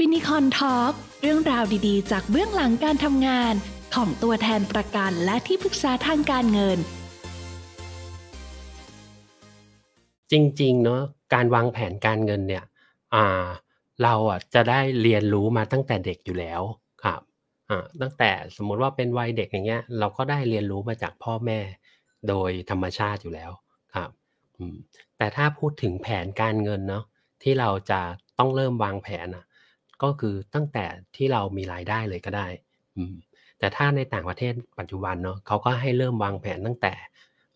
ฟินิคอน Talk เรื่องราวดีๆ จากเบื้องหลังการทำงาน ของตัวแทนประกันและที่ปรึกษาทางการเงิน จริงๆเนาะการวางแผนการเงินเนี่ยอ่าเราอะจะได้เรียนรู้มาตั้งแต่เด็กอยู่แล้วครับอ่าตั้งแต่สมมุติว่าเป็นวัยเด็กอย่างเงี้ย เราก็ได้เรียนรู้มาจากพ่อแม่ โดยธรรมชาติอยู่แล้วครับอืมแต่ถ้าพูดถึงแผนการเงินเนาะที่เราจะต้องเริ่มวางแผนอะ ก็คือตั้งแต่ที่เรามีรายได้เลยก็ได้ อืมแต่ถ้าในต่างประเทศปัจจุบันเนาะเขาก็ให้เริ่มวางแผนตั้งแต่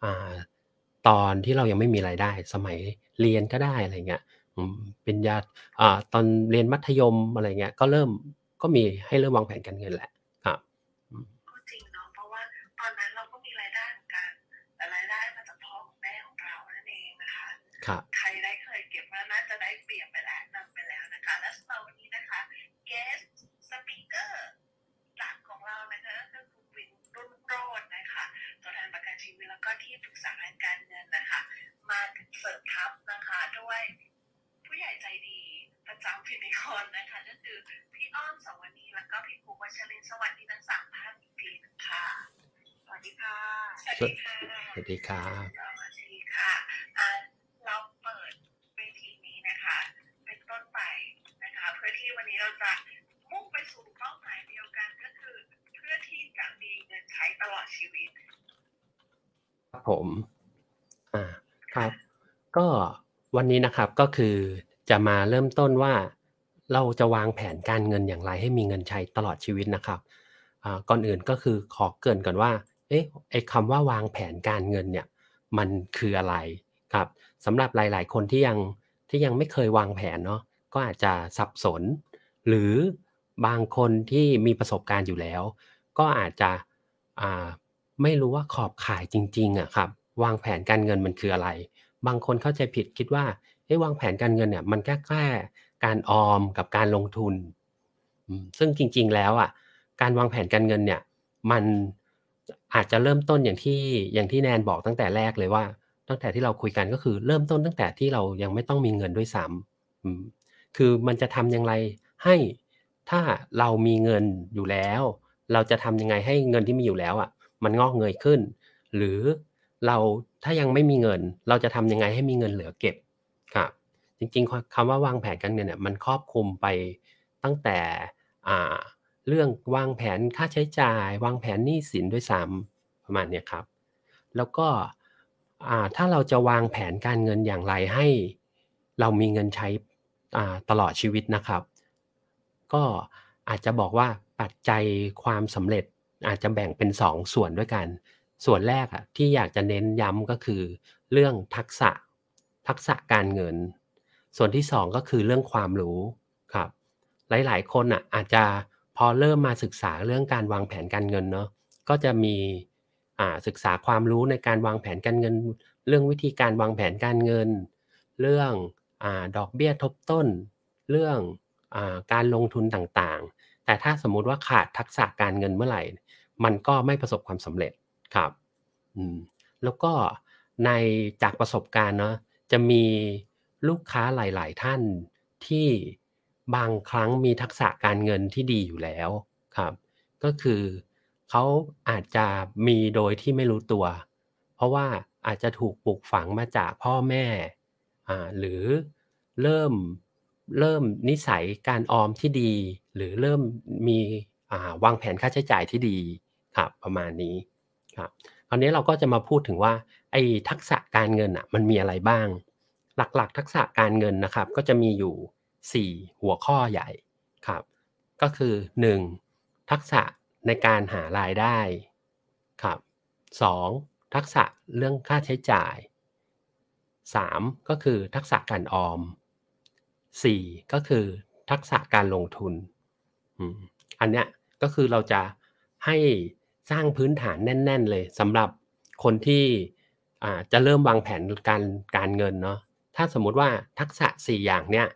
อ่าตอนที่เรายังไม่มีรายได้ สมัยเรียนก็ได้อะไรเงี้ยอืมเป็นญาติอ่าตอนเรียนมัธยมอะไรเงี้ยก็เริ่มก็มีให้เริ่มวางแผนการเงินแหละครับอืมก็จริงเนาะเพราะว่าตอนนั้นเราก็มีรายได้เหมือนกันแต่รายได้มาจากพ่อของแม่ของเรานั่นเองนะคะครับใคร ก็ที่ปรึกษาทางการเงินนะคะ มาเสริมทัพนะคะด้วยผู้ใหญ่ใจดีประจำพินิคอนนะคะก็คือพี่อ้อมสวนีแล้วก็พี่ปุ๊กวัชรินทร์สวัสดีทั้งสามท่านอีกทีหนึงค่ะ สวัสดีค่ะสวัสดีค่ะสวัสดีครับสวัสดีค่ะอ่าเราเปิดเวทีนี้นะคะ เป็นต้นไปนะคะเพื่อที่วันนี้เราจะมุ่งไปสู่เป้าหมายเดียวกันก็คือ เพื่อที่จะมีเงินใช้ตลอดชีวิต ครับผมอ่าครับ ก็วันนี้นะครับก็คือจะมาเริ่มต้นว่า เราจะวางแผนการเงินอย่างไรให้มีเงินใช้ตลอดชีวิตนะครับอ่าก่อนอื่นก็คือขอเกริ่นก่อนว่าเอ๊ะไอ้คำว่าวางแผนการเงินเนี่ยมันคืออะไรครับสำหรับหลาย ๆ คนที่ยังที่ยังไม่เคยวางแผนเนาะก็อาจจะสับสน หรือบางคนที่มีประสบการณ์อยู่แล้ว ก็อาจจะอ่า ไม่รู้ว่าขอบขายจริงๆอะครับ วางแผนการเงินมันคืออะไร บางคนเข้าใจผิดคิดว่าเอ้วางแผนการเงินเนี่ย มันแค่แค่การออมกับการลงทุน ซึ่งจริง ๆ แล้วอะ การวางแผนการเงินเนี่ย มันอาจจะเริ่มต้นอย่างที่อย่างที่แนนบอกตั้งแต่แรกเลยว่า ตั้งแต่ที่เราคุยกันก็คือเริ่มต้นตั้งแต่ที่เรายังไม่ต้องมีเงินด้วยซ้ำคือมันจะทำอย่างไรให้ถ้าเรามีเงินอยู่แล้ว เราจะทำยังไงให้เงินที่มีอยู่แล้วอะ มันงอกเงยขึ้น หรือเราถ้ายังไม่มีเงิน เราจะทำยังไงให้มีเงินเหลือเก็บครับจริงๆคำว่าวางแผนการเงินเนี่ยมันครอบคลุมไปตั้งแต่เรื่องวางแผนค่าใช้จ่าย วางแผนหนี้สินด้วยซ้ำประมาณนี้ครับ แล้วก็ถ้าเราจะวางแผนการเงินอย่างไรให้ เรามีเงินใช้ตลอดชีวิตนะครับ ก็อาจจะบอกว่าปัจจัยความสำเร็จ อาจจะแบ่งเป็น 2 ส่วนด้วยกัน ส่วนแรกอะที่อยากจะเน้นย้ำก็คือ เรื่องทักษะทักษะการเงิน ส่วนที่ 2 ก็คือเรื่องความรู้ครับ หลายๆ คนอะอาจจะพอเริ่มมาศึกษาเรื่องการวางแผนการเงินเนาะก็จะมีศึกษาความรู้ในการวางแผนการเงิน เรื่องวิธีการวางแผนการเงิน เรื่องอดอกเบี้ยทบต้น เรื่องอการลงทุนต่างๆ แต่ถ้าสมมุติว่าขาดทักษะการเงินเมื่อไหร่ มันก็ไม่ประสบความสำเร็จครับอืมแล้วก็ในจากประสบการณ์เนาะจะมีลูกค้าหลาย ๆ ท่านที่บางครั้งมีทักษะการเงินที่ดีอยู่แล้วครับ ก็คือเขาอาจจะมีโดยที่ไม่รู้ตัว เพราะว่าอาจจะถูกปลูกฝังมาจากพ่อแม่อ่าหรือเริ่มเริ่มนิสัยการออมที่ดี หรือเริ่มมีวางแผนค่าใช้จ่ายที่ดี ครับประมาณนี้ครับคราวนี้เราก็จะมาพูดถึงว่าไอ้ทักษะการเงินอะมันมีอะไรบ้าง หลักๆ ทักษะการเงินนะครับ ก็จะมีอยู่ 4 หัวข้อใหญ่ครับก็คือ 1. ทักษะในการหารายได้ครับ 2. ทักษะเรื่องค่าใช้จ่าย 3. ก็คือทักษะการออม 4. ก็คือทักษะการลงทุน อันเนี้ยก็คือเราจะให้ สร้างพื้นฐานแน่น ๆ เลยสำหรับคนที่จะเริ่มวางแผนการการเงินเนาะถ้าสมมุติว่าทักษะ 4 อย่างเนี้ย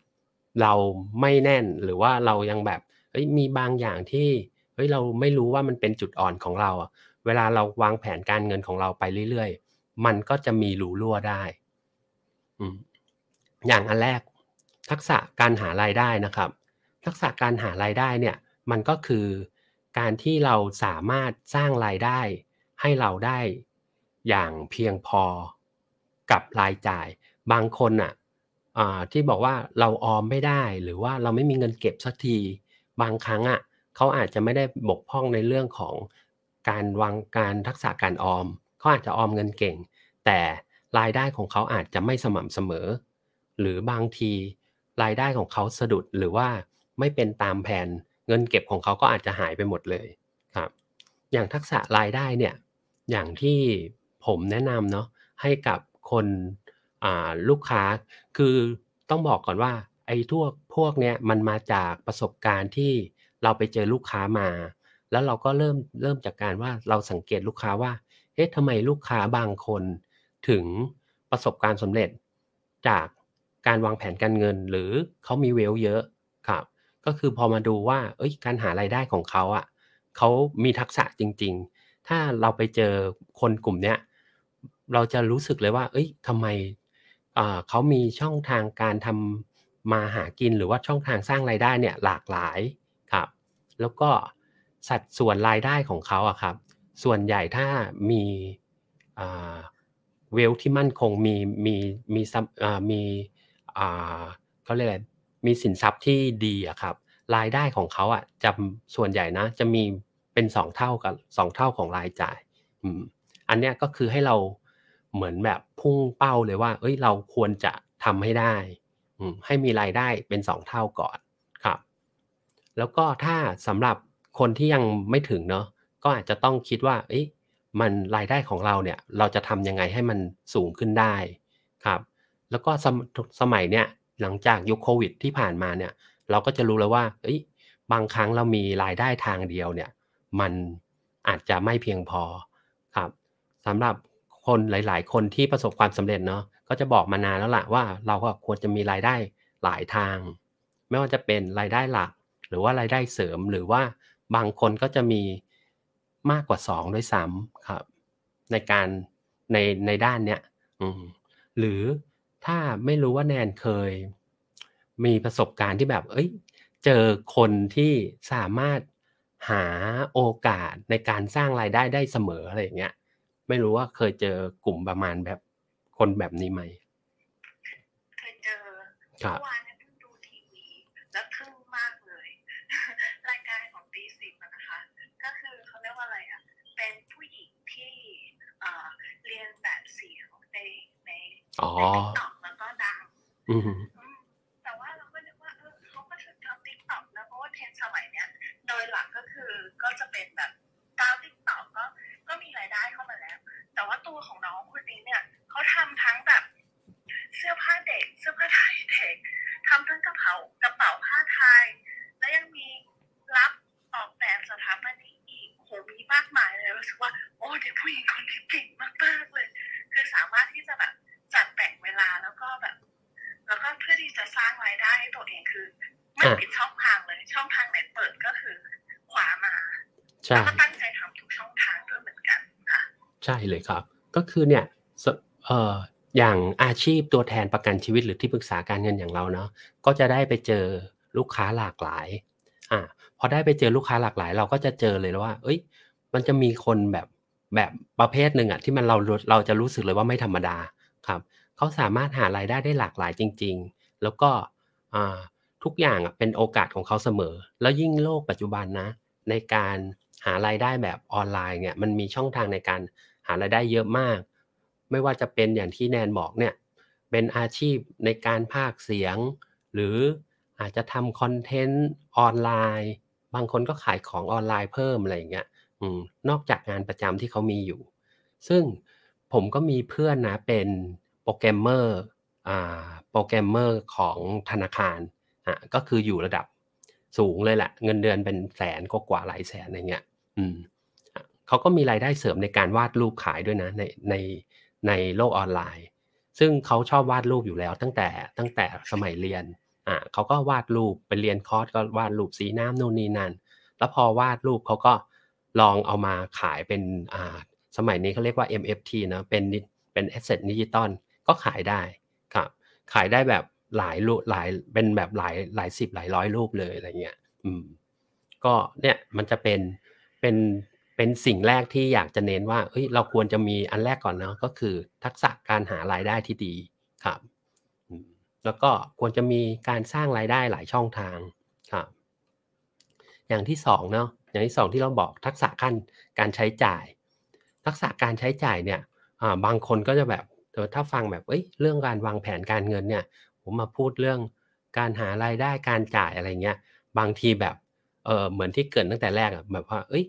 เราไม่แน่นหรือว่าเรายังแบบเฮ้ยมีบางอย่างที่เฮ้ยเราไม่รู้ว่ามันเป็นจุดอ่อนของเรา เวลาเราวางแผนการเงินของเราไปเรื่อยๆ มันก็จะมีรูรั่วได้อืมอย่างอันแรก ทักษะการหารายได้นะครับ ทักษะการหารายได้เนี่ย มันก็คือ การที่เราสามารถสร้างรายได้ ให้เราได้อย่างเพียงพอกับรายจ่าย บางคนอะที่บอกว่าเราออมไม่ได้หรือว่าเราไม่มีเงินเก็บสักที บางครั้งอะเขาอาจจะไม่ได้บกพร่องในเรื่องของการวางการทักษะการออมเขาอาจจะออมเงินเก่ง แต่รายได้ของเขาอาจจะไม่สม่ำเสมอ หรือบางทีรายได้ของเขาสะดุดหรือว่าไม่เป็นตามแผน เงินเก็บของเขาก็อาจจะหายไปหมดเลยครับ อย่างทักษะรายได้เนี่ยอย่างที่ผมแนะนำเนาะให้กับคนลูกค้าคือต้องบอกก่อนว่าไอ้ทั่วพวกเนี้ยมันมาจากประสบการณ์ที่เราไปเจอลูกค้ามา แล้วเราก็เริ่มเริ่มจากการว่าเราสังเกตลูกค้าว่าเอ๊ะทำไมลูกค้าบางคนถึงประสบการณ์สำเร็จจากการวางแผนการเงินหรือเขามีเวลเยอะครับ ก็คือพอมาดูว่า เอ้ย การหารายได้ของเขาอะเขามีทักษะจริง ๆ ถ้าเราไปเจอคนกลุ่มเนี้ยเราจะรู้สึกเลยว่า เอ้ยทำไมเขามีช่องทางการทำมาหากินหรือว่าช่องทางสร้างรายได้เนี่ยหลากหลายครับ แล้วก็สัดส่วนรายได้ของเขาอะครับ ส่วนใหญ่ถ้ามีเวลที่มั่นคงมีมีมีมีเขาเรียกอะไร มีสินทรัพย์ที่ดีอะครับ รายได้ของเขาอะจะส่วนใหญ่นะ จะมีเป็นสองเท่ากับสองเท่าของรายจ่ายอันเนี้ยก็คือให้เราเหมือนแบบพุ่งเป้าเลยว่า เอ้ยเราควรจะทำให้ได้ให้มีรายได้เป็นสองเท่าก่อนครับ แล้วก็ถ้าสำหรับคนที่ยังไม่ถึงเนาะก็อาจจะต้องคิดว่า เอ้ยมันรายได้ของเราเนี่ย เราจะทำยังไงให้มันสูงขึ้นได้ครับ แล้วก็สมสมัยเนี่ย หลังจากยุคโควิดที่ผ่านมาเนี่ย เราก็จะรู้แล้วว่าเอ้ยบางครั้งเรามีรายได้ทางเดียวเนี่ย มันอาจจะไม่เพียงพอครับสำหรับคนหลาย ๆ คนที่ประสบความสำเร็จเนาะก็จะบอกมานานแล้วล่ะว่าเราก็ควรจะมีรายได้หลายทาง ไม่ว่าจะเป็นรายได้หลัก หรือว่ารายได้เสริมหรือว่าบางคนก็จะมีมากกว่าสองด้วยซ้ำครับ ในการในในด้านเนี้ยหรือ ถ้าไม่รู้ว่าแนนเคย มีประสบการณ์ที่แบบ เอ้ย เจอคนที่สามารถหาโอกาสในการสร้างรายได้ได้เสมออะไรอย่างเงี้ย ไม่รู้ว่าเคยเจอกลุ่มประมาณแบบคนแบบนี้ไหมเคยเจอเมื่อวานเนี่ยเพิ่งดูทีวีแล้วทึ่งมากเลย รายการของตีสิบนะคะ ก็คือเขาเรียกว่าอะไรอะ เป็นผู้หญิงที่เลียนแบบเสียงในในใน TikTok แล้วก็ดังแต่ว่าเราก็นึกว่าเออเขาก็ถึงทำ TikTok นะเพราะว่าเทรนสมัยเนี้ย โดยหลักก็คือก็จะเป็นแบบดาว TikTok ก็ก็มีรายได้เข้ามาแล้ว แต่ว่าตัวของน้องคนนี้เนี่ยเขาทำทั้งแบบเสื้อผ้าเด็ก เสื้อผ้าไทยเด็กทำทั้งกระเป๋ากระเป๋าผ้าไทย และยังมีรับออกแบบสถาปนิกอีกโหมีมากมายเลยรู้สึกว่าโอ้เด็กผู้หญิงคนนี้เก่งมากๆเลย คือสามารถที่จะแบบจัดแบ่งเวลาแล้วก็แบบ แล้วก็เพื่อที่จะสร้างรายได้ให้ตัวเองคือไม่ปิดช่องทางเลยช่องทางไหนเปิดก็คือขวามาแล้วก็ตั้งใจทำทุกช่องทางด้วยเหมือนกันค่ะ ใช่เลยครับ ก็คือเนี่ยเอ่ออย่างอาชีพตัวแทนประกันชีวิตหรือที่ปรึกษาการเงินอย่างเราเนาะก็จะได้ไปเจอลูกค้าหลากหลายอ่าพอได้ไปเจอลูกค้าหลากหลาย เราก็จะเจอเลยว่า เอ้ย มันจะมีคนแบบแบบประเภทหนึ่งอะที่มันเราเราจะรู้สึกเลยว่าไม่ธรรมดาครับ เขาสามารถหารายได้ได้หลากหลายจริง ๆ แล้วก็ทุกอย่างเป็นโอกาสของเขาเสมอ แล้วยิ่งโลกปัจจุบันนะ ในการหารายได้แบบออนไลน์เนี่ยมันมีช่องทางในการหารายได้เยอะมาก ไม่ว่าจะเป็นอย่างที่แนนบอกเนี่ยเป็นอาชีพในการพากย์เสียง หรืออาจจะทำคอนเทนต์ออนไลน์ บางคนก็ขายของออนไลน์เพิ่มอะไรอย่างเงี้ยนอกจากงานประจำที่เขามีอยู่ ซึ่งผมก็มีเพื่อนนะเป็น โปรแกรมเมอร์อ่าโปรแกรมเมอร์ของธนาคารอะก็คืออยู่ระดับสูงเลยแหละ เงินเดือนเป็นแสนก็กว่าหลายแสนอะไรเงี้ยอืมเขาก็มีรายได้เสริมในการวาดรูปขายด้วยนะในในในโลกออนไลน์ ซึ่งเขาชอบวาดรูปอยู่แล้วตั้งแต่ตั้งแต่สมัยเรียนอ่าเขาก็วาดรูปไปเรียนคอร์สก็วาดรูปสีน้ำนู่นนี่นั่นแล้วพอวาดรูปเขาก็ลองเอามาขายเป็นอ่าสมัยนี้เขาเรียกว่า MFT นะเป็นเป็น asset ดิจิตอล ก็ขายได้ครับ ขายได้แบบหลายรูปหลายเป็นแบบหลายหลายสิบหลายร้อยรูปเลยอะไรเงี้ย อืม ก็เนี่ยมันจะเป็นเป็นเป็นสิ่งแรกที่อยากจะเน้นว่าเอ้ยเราควรจะมีอันแรกก่อนเนาะก็คือทักษะการหารายได้ที่ดีครับแล้วก็ควรจะมีการสร้างรายได้หลายช่องทางครับอย่างที่สองเนาะอย่างที่สองที่เราบอกทักษะการการใช้จ่าย ทักษะการใช้จ่ายเนี่ยบางคนก็จะแบบ เออถ้าฟังแบบเอ้ยเรื่องการวางแผนการเงินเนี่ย ผมมาพูดเรื่องการหารายได้การจ่ายอะไรเงี้ย บางทีแบบเออเหมือนที่เกิดตั้งแต่แรกอะแบบว่า เอ้ย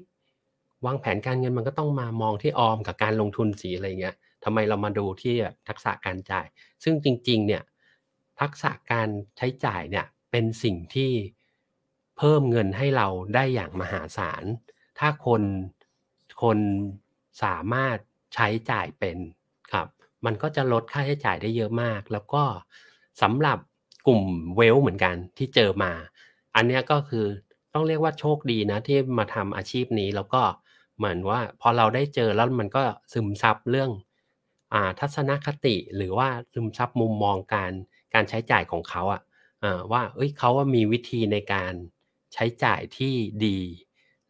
วางแผนการเงินมันก็ต้องมามองที่ออมกับการลงทุนสีอะไรเงี้ยทำไมเรามาดูที่ทักษะการจ่าย ซึ่งจริง ๆ เนี่ยทักษะการใช้จ่ายเนี่ยเป็นสิ่งที่เพิ่มเงินให้เราได้อย่างมหาศาล ถ้าคนคนสามารถใช้จ่ายเป็น มันก็จะลดค่าใช้จ่ายได้เยอะมาก แล้วก็สำหรับกลุ่มเวลเหมือนกันที่เจอมา อันนี้ก็คือต้องเรียกว่าโชคดีนะที่มาทำอาชีพนี้แล้วก็เหมือนว่าพอเราได้เจอแล้วมันก็ซึมซับเรื่องอ่าทัศนคติหรือว่าซึมซับมุมมองการการใช้จ่ายของเขาอะ่ะว่าเอ้ยเขาว่ามีวิธีในการใช้จ่ายที่ดี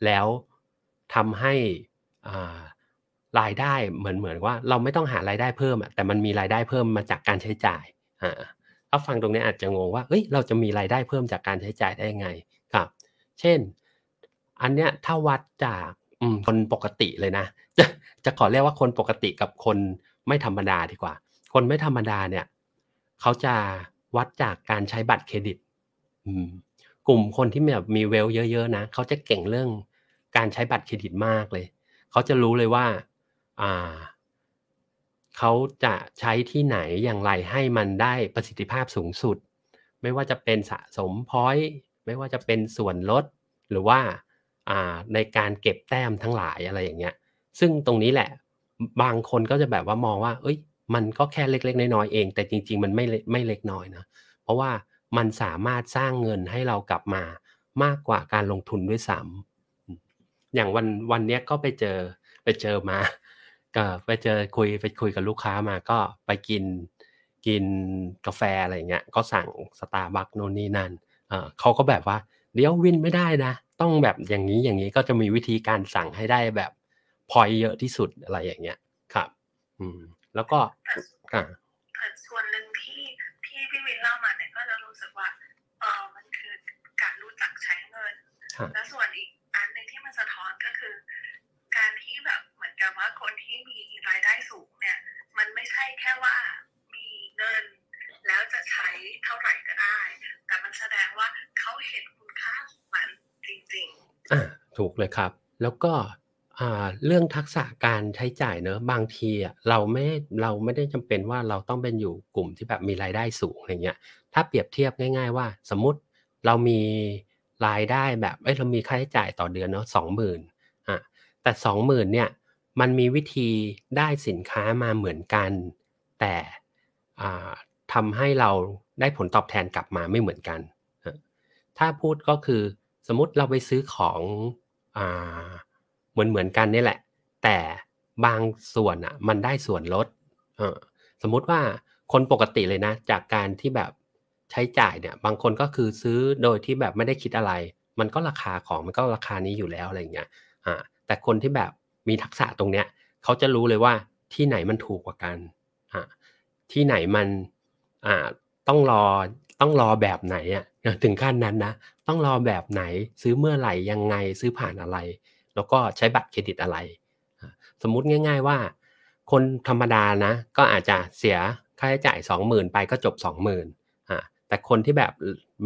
แล้วทำให้อ่า รายได้เหมือนเหมือนว่า เราไม่ต้องหารายได้เพิ่มอะแต่มันมีรายได้เพิ่มมาจากการใช้จ่ายอ่าถ้าฟังตรงนี้อาจจะงงว่าเอ้ยเราจะมีรายได้เพิ่มจากการใช้จ่ายได้ยังไงครับ เช่น อันเนี้ยถ้าวัดจากคนปกติเลยนะ จะจะขอเรียกว่าคนปกติกับคนไม่ธรรมดาดีกว่า คนไม่ธรรมดาเนี่ยเขาจะวัดจากการใช้บัตรเครดิตกลุ่มคนที่แบบมี wealth เยอะๆนะเขาจะเก่งเรื่องการใช้บัตรเครดิตมากเลย เขาจะรู้เลยว่า เขาจะใช้ที่ไหนอย่างไรให้มันได้ประสิทธิภาพสูงสุด ไม่ว่าจะเป็นสะสม point ไม่ว่าจะเป็นส่วนลด หรือว่าในการเก็บแต้มทั้งหลายอะไรอย่างเงี้ย ซึ่งตรงนี้แหละ บางคนก็จะแบบว่ามองว่า เอ้ย มันก็แค่เล็ก ๆ น้อยๆเอง แต่จริง ๆ มันไม่ไม่เล็กน้อยนะ เพราะว่ามันสามารถสร้างเงินให้เรากลับมามากกว่าการลงทุนด้วยซ้ำอย่างวันวันนี้ก็ไปเจอไปเจอมา ก็ไปเจอคุยไปคุยกับลูกค้ามาก็ไปกินกินกาแฟอะไรเงี้ยก็สั่งสตาร์บัคโน่นนี่นั่นเขาก็แบบว่าเดี๋ยววินไม่ได้นะ ต้องแบบอย่างนี้อย่างนี้ก็จะมีวิธีการสั่งให้ได้แบบพอยเยอะที่สุดอะไรอย่างเงี้ยครับ อืม แล้วก็อ่าส่วนหนึ่งที่ที่พี่วินเล่ามาเนี่ยก็จะรู้สึกว่าเออมันคือการรู้จักใช้เงิน และส่วนอีกอันหนึ่งที่มันสะท้อนก็คือ การที่แบบเหมือนกับว่าคนที่มี รายได้สูงเนี่ย มันไม่ใช่แค่ว่ามีเงิน แล้วจะใช้เท่าไหร่ก็ได้ แต่มันแสดงว่าเขาเห็นคุณค่าของมันจริงๆอ่าถูกเลยครับ แล้วก็อ่าเรื่องทักษะการใช้จ่ายเนอะบางทีอะเราไม่เราไม่ได้จำเป็นว่าเราต้องเป็นอยู่กลุ่มที่แบบมีรายได้สูงอะไรเงี้ยถ้าเปรียบเทียบง่าย ๆ ว่า สมมติเรามีรายได้แบบเอ้ยเรามีค่าใช้จ่ายต่อเดือนเนาะสองหมื่นอะแต่สองหมื่นเนี่ย มันมีวิธีได้สินค้ามาเหมือนกัน แต่ทำให้เราได้ผลตอบแทนกลับมาไม่เหมือนกัน ถ้าพูดก็คือสมมติเราไปซื้อของอเหมือนเหมือนกันนี่แหละ แต่บางส่วนอะมันได้ส่วนลดสมมุติว่าคนปกติเลยนะ จากการที่แบบใช้จ่ายเนี่ย บางคนก็คือซื้อโดยที่แบบไม่ได้คิดอะไร มันก็ราคาของมันก็ราคานี้อยู่แล้วอะไรเงี้ยแต่คนที่แบบ มีทักษะตรงเนี้ยเขาจะรู้เลยว่าที่ไหนมันถูกกว่ากันอ่าที่ไหนมันอ่าต้องรอต้องรอแบบไหนอะถึงขั้นนั้นนะ ต้องรอแบบไหนซื้อเมื่อไหร่ยังไงซื้อผ่านอะไร แล้วก็ใช้บัตรเครดิตอะไร สมมุติง่าย ๆว่า คนธรรมดานะ ก็อาจจะเสียค่าใช้จ่ายสองหมื่นไปก็จบสองหมื่นแต่คนที่แบบ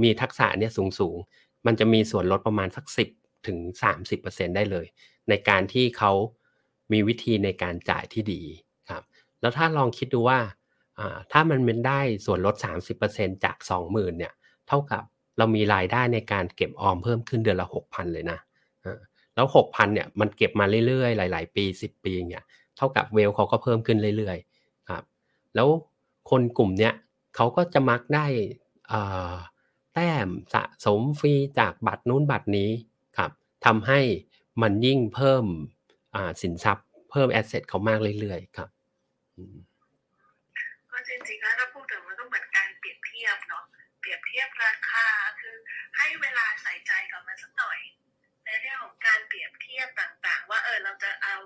มีทักษะเนี่ยสูงๆ มันจะมีส่วนลดประมาณสักสิบถึงสามสิบเปอร์เซ็นได้เลย ในการที่เขามีวิธีในการจ่ายที่ดีครับ แล้วถ้าลองคิดดูว่าถ้ามันเป็นได้ส่วนลด 30%จาก 20,000เนี่ยเท่ากับเรามีรายได้ในการเก็บออมเพิ่มขึ้นเดือนละ 6,000 เลยนะแล้ว 6,000เนี่ยมันเก็บมาเรื่อยๆ หลาย ๆ ปี 10 ปีเนี่ยเท่ากับเวลเขาก็เพิ่มขึ้นเรื่อยๆครับแล้วคนกลุ่มเนี้ยเขาก็จะมักได้แต้มสะสมฟรีจากบัตรนู้นบัตรนี้ครับทำให้ มันยิ่งเพิ่มสินทรัพย์ เพิ่มแอสเซทเขามากเรื่อยๆครับก็จริงๆแล้วถ้าพูดถึงมันก็เหมือนการเปรียบเทียบเนาะเปรียบเทียบราคาคือให้เวลาใส่ใจกับมันสักหน่อย ในเรื่องของการเปรียบเทียบต่าง ๆ ว่าเออเราจะเอา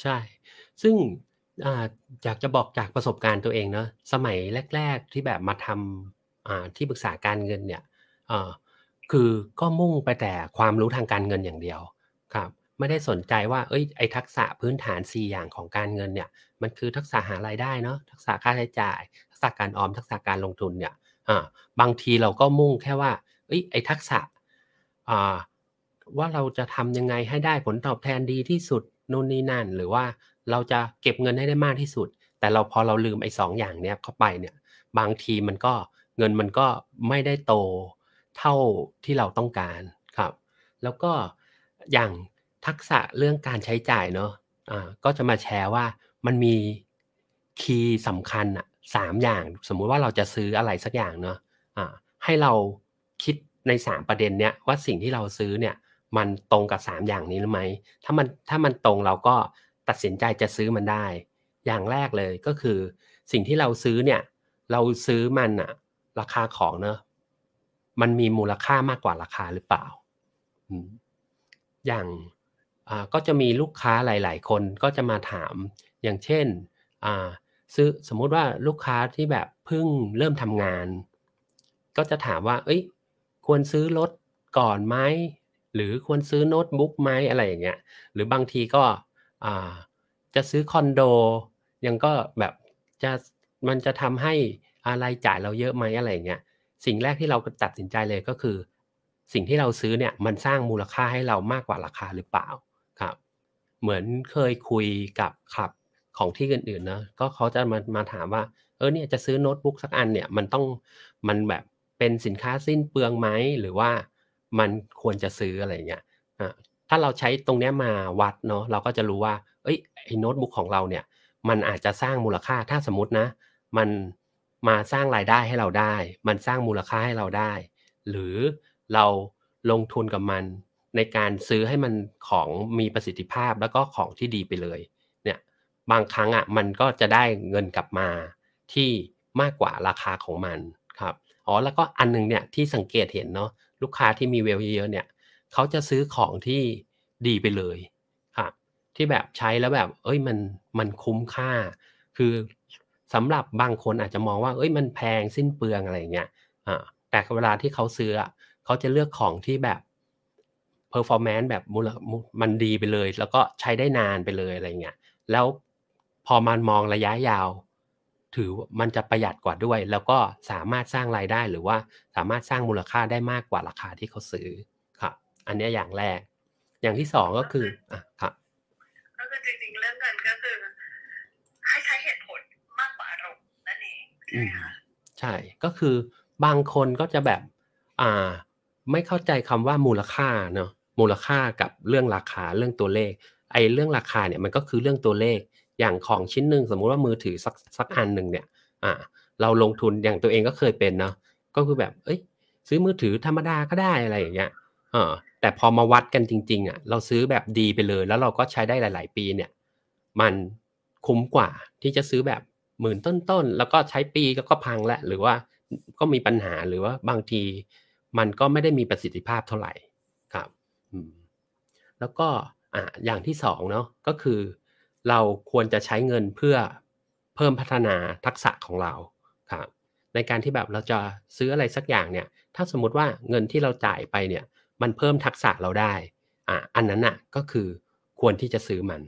ใช่ ซึ่งอ่าอยากจะบอกจากประสบการณ์ตัวเองเนาะสมัยแรก ๆ ที่แบบมาทำอ่าที่ปรึกษาการเงินเนี่ยอ่อคือก็มุ่งไปแต่ความรู้ทางการเงินอย่างเดียวครับไม่ได้สนใจว่าเอ้ยไอทักษะพื้นฐาน 4 อย่างของการเงินเนี่ยมันคือทักษะหารายได้เนาะทักษะค่าใช้จ่าย ทักษะการออมทักษะการลงทุนเนี่ยอ่าบางทีเราก็มุ่งแค่ว่าเอ้ยไอทักษะอ่าว่าเราจะทำยังไงให้ได้ผลตอบแทนดีที่สุด นู่นนี่นั่น หรือว่าเราจะเก็บเงินให้ได้มากที่สุด แต่เราพอเราลืมไอ้สองอย่างเนี้ยเข้าไปเนี่ย บางทีมันก็เงินมันก็ไม่ได้โตเท่าที่เราต้องการครับ แล้วก็อย่างทักษะเรื่องการใช้จ่ายเนาะอ่าก็จะมาแชร์ว่ามันมีคีย์สำคัญอะสามอย่าง สมมุติว่าเราจะซื้ออะไรสักอย่างเนาะอ่าให้เราคิดในสามประเด็นเนี้ยว่าสิ่งที่เราซื้อเนี่ย มันตรงกับสามอย่างนี้หรือไม่ถ้ามันถ้ามันตรงเราก็ตัดสินใจจะซื้อมันได้ อย่างแรกเลยก็คือ สิ่งที่เราซื้อเนี่ยเราซื้อมันอะราคาของเนอะมันมีมูลค่ามากกว่าราคาหรือเปล่า อย่างก็จะมีลูกค้าหลาย ๆ คนก็จะมาถาม อย่างเช่นซื้อสมมุติว่าลูกค้าที่แบบเพิ่งเริ่มทำงาน ก็จะถามว่า เอ้ย ควรซื้อรถก่อนไหม หรือควรซื้อโน้ตบุ๊กไหมอะไรอย่างเงี้ยหรือบางทีก็จะซื้อคอนโด ยังก็แบบจะมันจะทำให้อะไรจ่ายเราเยอะไหมอะไรอย่างเงี้ยสิ่งแรกที่เราตัดสินใจเลยก็คือ สิ่งที่เราซื้อเนี่ยมันสร้างมูลค่าให้เรามากกว่าราคาหรือเปล่าครับ เหมือนเคยคุยกับขับของที่อื่นๆนะก็เขาจะมามาถามว่าเออเนี่ยจะซื้อโน้ตบุ๊กสักอันเนี่ยมันต้องมันแบบเป็นสินค้าสิ้นเปลืองไหมหรือว่า มันควรจะซื้ออะไรเงี้ยอ่าถ้าเราใช้ตรงเนี้ยมาวัดเนาะเราก็จะรู้ว่า เอ้ยไอ้โน้ตบุ๊กของเราเนี่ย มันอาจจะสร้างมูลค่าถ้าสมมตินะ มันมาสร้างรายได้ให้เราได้ มันสร้างมูลค่าให้เราได้ หรือเราลงทุนกับมันในการซื้อให้มันของมีประสิทธิภาพแล้วก็ของที่ดีไปเลย เนี่ยบางครั้งอะมันก็จะได้เงินกลับมาที่มากกว่าราคาของมันครับอ๋อแล้วก็อันหนึงเนี่ยที่สังเกตเห็นเนาะ ลูกค้าที่มีเวลเยอะๆเนี่ยเขาจะซื้อของที่ดีไปเลยครับที่แบบใช้แล้วแบบ เอ้ยมันมันคุ้มค่า คือสำหรับบางคนอาจจะมองว่า เอ้ยมันแพงสิ้นเปลืองอะไรเงี้ยอ่าแต่เวลาที่เขาซื้อเขาจะเลือกของที่แบบ performance แบบมูลมันดีไปเลย แล้วก็ใช้ได้นานไปเลยอะไรเงี้ยแล้วพอมันมองระยะยาว ถือว่ามันจะประหยัดกว่าด้วย แล้วก็สามารถสร้างรายได้หรือว่าสามารถสร้างมูลค่าได้มากกว่าราคาที่เขาซื้อครับอันเนี้ยอย่างแรก อย่างที่สองก็คืออะครับก็คือจริงๆเรื่องเงินก็คือให้ใช้เหตุผลมากกว่าอารมณ์นั่นเองใช่ไหมคะใช่ก็คือบางคนก็จะแบบอ่าไม่เข้าใจคำว่ามูลค่าเนาะมูลค่ากับเรื่องราคาเรื่องตัวเลขไอ้เรื่องราคาเนี่ยมันก็คือเรื่องตัวเลข อย่างของชิ้นหนึ่งสมมุติว่ามือถือสักสักอันหนึ่งเนี่ย อ่า เราลงทุนอย่างตัวเองก็เคยเป็นเนาะก็คือแบบ เอ้ย ซื้อมือถือธรรมดาก็ได้อะไรอย่างเงี้ยเออแต่พอมาวัดกันจริง ๆอะเราซื้อแบบดีไปเลย แล้วเราก็ใช้ได้หลาย ๆ ปีเนี่ย มันคุ้มกว่าที่จะซื้อแบบหมื่นต้นๆแล้วก็ใช้ปีก็ก็พังแล้วหรือว่าก็มีปัญหาหรือว่าบางที มันก็ไม่ได้มีประสิทธิภาพเท่าไหร่ครับแล้วก็อ่าอย่างที่สองเนาะก็คือ เราควรจะใช้เงินเพื่อเพิ่มพัฒนาทักษะของเราครับในการที่แบบเราจะซื้ออะไรสักอย่างเนี่ย ถ้าสมมุติว่าเงินที่เราจ่ายไปเนี่ย มันเพิ่มทักษะเราได้อ่าอันนั้นอะก็คือควรที่จะซื้อมัน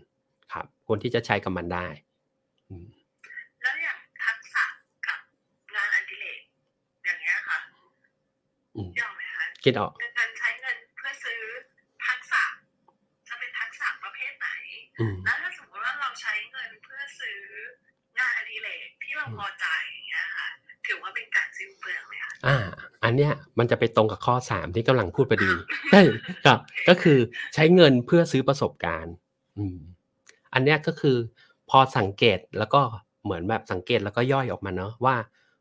ครับ ควรที่จะใช้กับมันได้อืมแล้วอย่างทักษะกับงานอดิเรกอย่างเงี้ยค่ะอืมยอมไหมคะคิดออกการใช้เงินเพื่อซื้อทักษะจะเป็นทักษะประเภทไหนอืมแล้วถ้าสมมติว่า เราพอใจอย่างเงี้ยค่ะถือว่าเป็นการสิ้นเปลืองไหมคะอ่า อันเนี้ยมันจะไปตรงกับข้อสามที่กำลังพูดพอดีใช่ครับ ก็คือใช้เงินเพื่อซื้อประสบการณ์ อืม อันเนี้ยก็คือ พอสังเกตแล้วก็เหมือนแบบสังเกตแล้วก็ย่อยออกมาเนาะว่า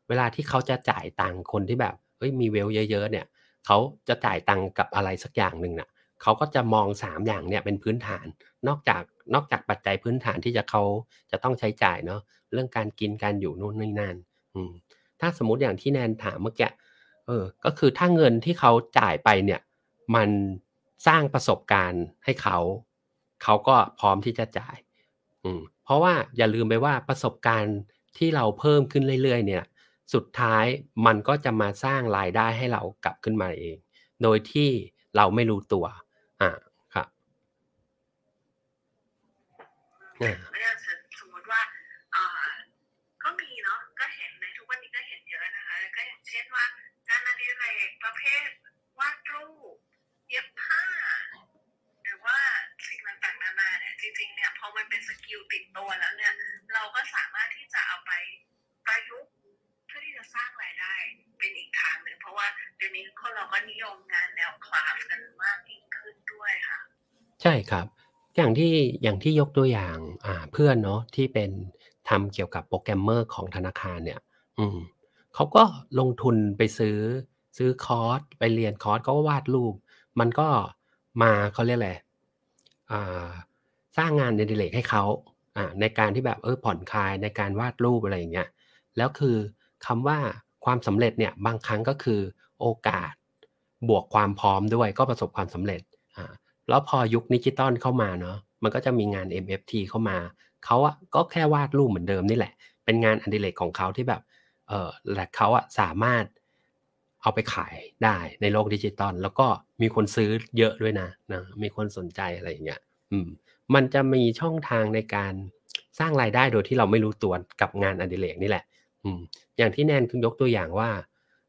เวลาที่เขาจะจ่ายตังค์คนที่แบบเอ้ยมีเวลเยอะ ๆ เนี่ยเขาจะจ่ายตังค์กับอะไรสักอย่างหนึ่งน่ะ เขาก็จะมองสามอย่างเนี่ยเป็นพื้นฐาน นอกจากนอกจากปัจจัยพื้นฐานที่จะเขาจะต้องใช้จ่ายเนาะเรื่องการกินการอยู่นู่นนี่นั่นถ้าสมมติอย่างที่แนนถามเมื่อกี้เออก็คือถ้าเงินที่เขาจ่ายไปเนี่ยมันสร้างประสบการณ์ให้เขา เขาก็พร้อมที่จะจ่ายอืมเพราะว่าอย่าลืมไปว่าประสบการณ์ที่เราเพิ่มขึ้นเรื่อย ๆ เนี่ย สุดท้ายมันก็จะมาสร้างรายได้ให้เรากลับขึ้นมาเอง โดยที่เราไม่รู้ตัว อ่าครั ที่อย่างที่ยกตัวอย่างอ่าเพื่อนเนาะที่เป็นทำเกี่ยวกับโปรแกรมเมอร์ของธนาคารเนี่ย อืมเขาก็ลงทุนไปซื้อซื้อคอร์สไปเรียนคอร์สก็วาดรูป มันก็มาเขาเรียกอะไรอ่าสร้างงานอดิเรกให้เขาอ่าในการที่แบบเออผ่อนคลายในการวาดรูปอะไรอย่างเงี้ยแล้วคือคำว่าความสำเร็จเนี่ยบางครั้งก็คือโอกาสบวกความพร้อมด้วยก็ประสบความสำเร็จอ่า แล้วพอยุคดิจิตอลเข้ามาเนาะมันก็จะมีงาน MFT เข้ามา เขาอะก็แค่วาดรูปเหมือนเดิมนี่แหละ เป็นงานอดิเรกของเขาที่แบบเออและเขาอะสามารถเอาไปขายได้ในโลกดิจิตอลแล้วก็มีคนซื้อเยอะด้วยนะนะมีคนสนใจอะไรอย่างเงี้ยอืมมันจะมีช่องทางในการสร้างรายได้โดยที่เราไม่รู้ตัวกับงานอดิเรกนี่แหละ อืมอย่างที่แนนยกตัวอย่างว่า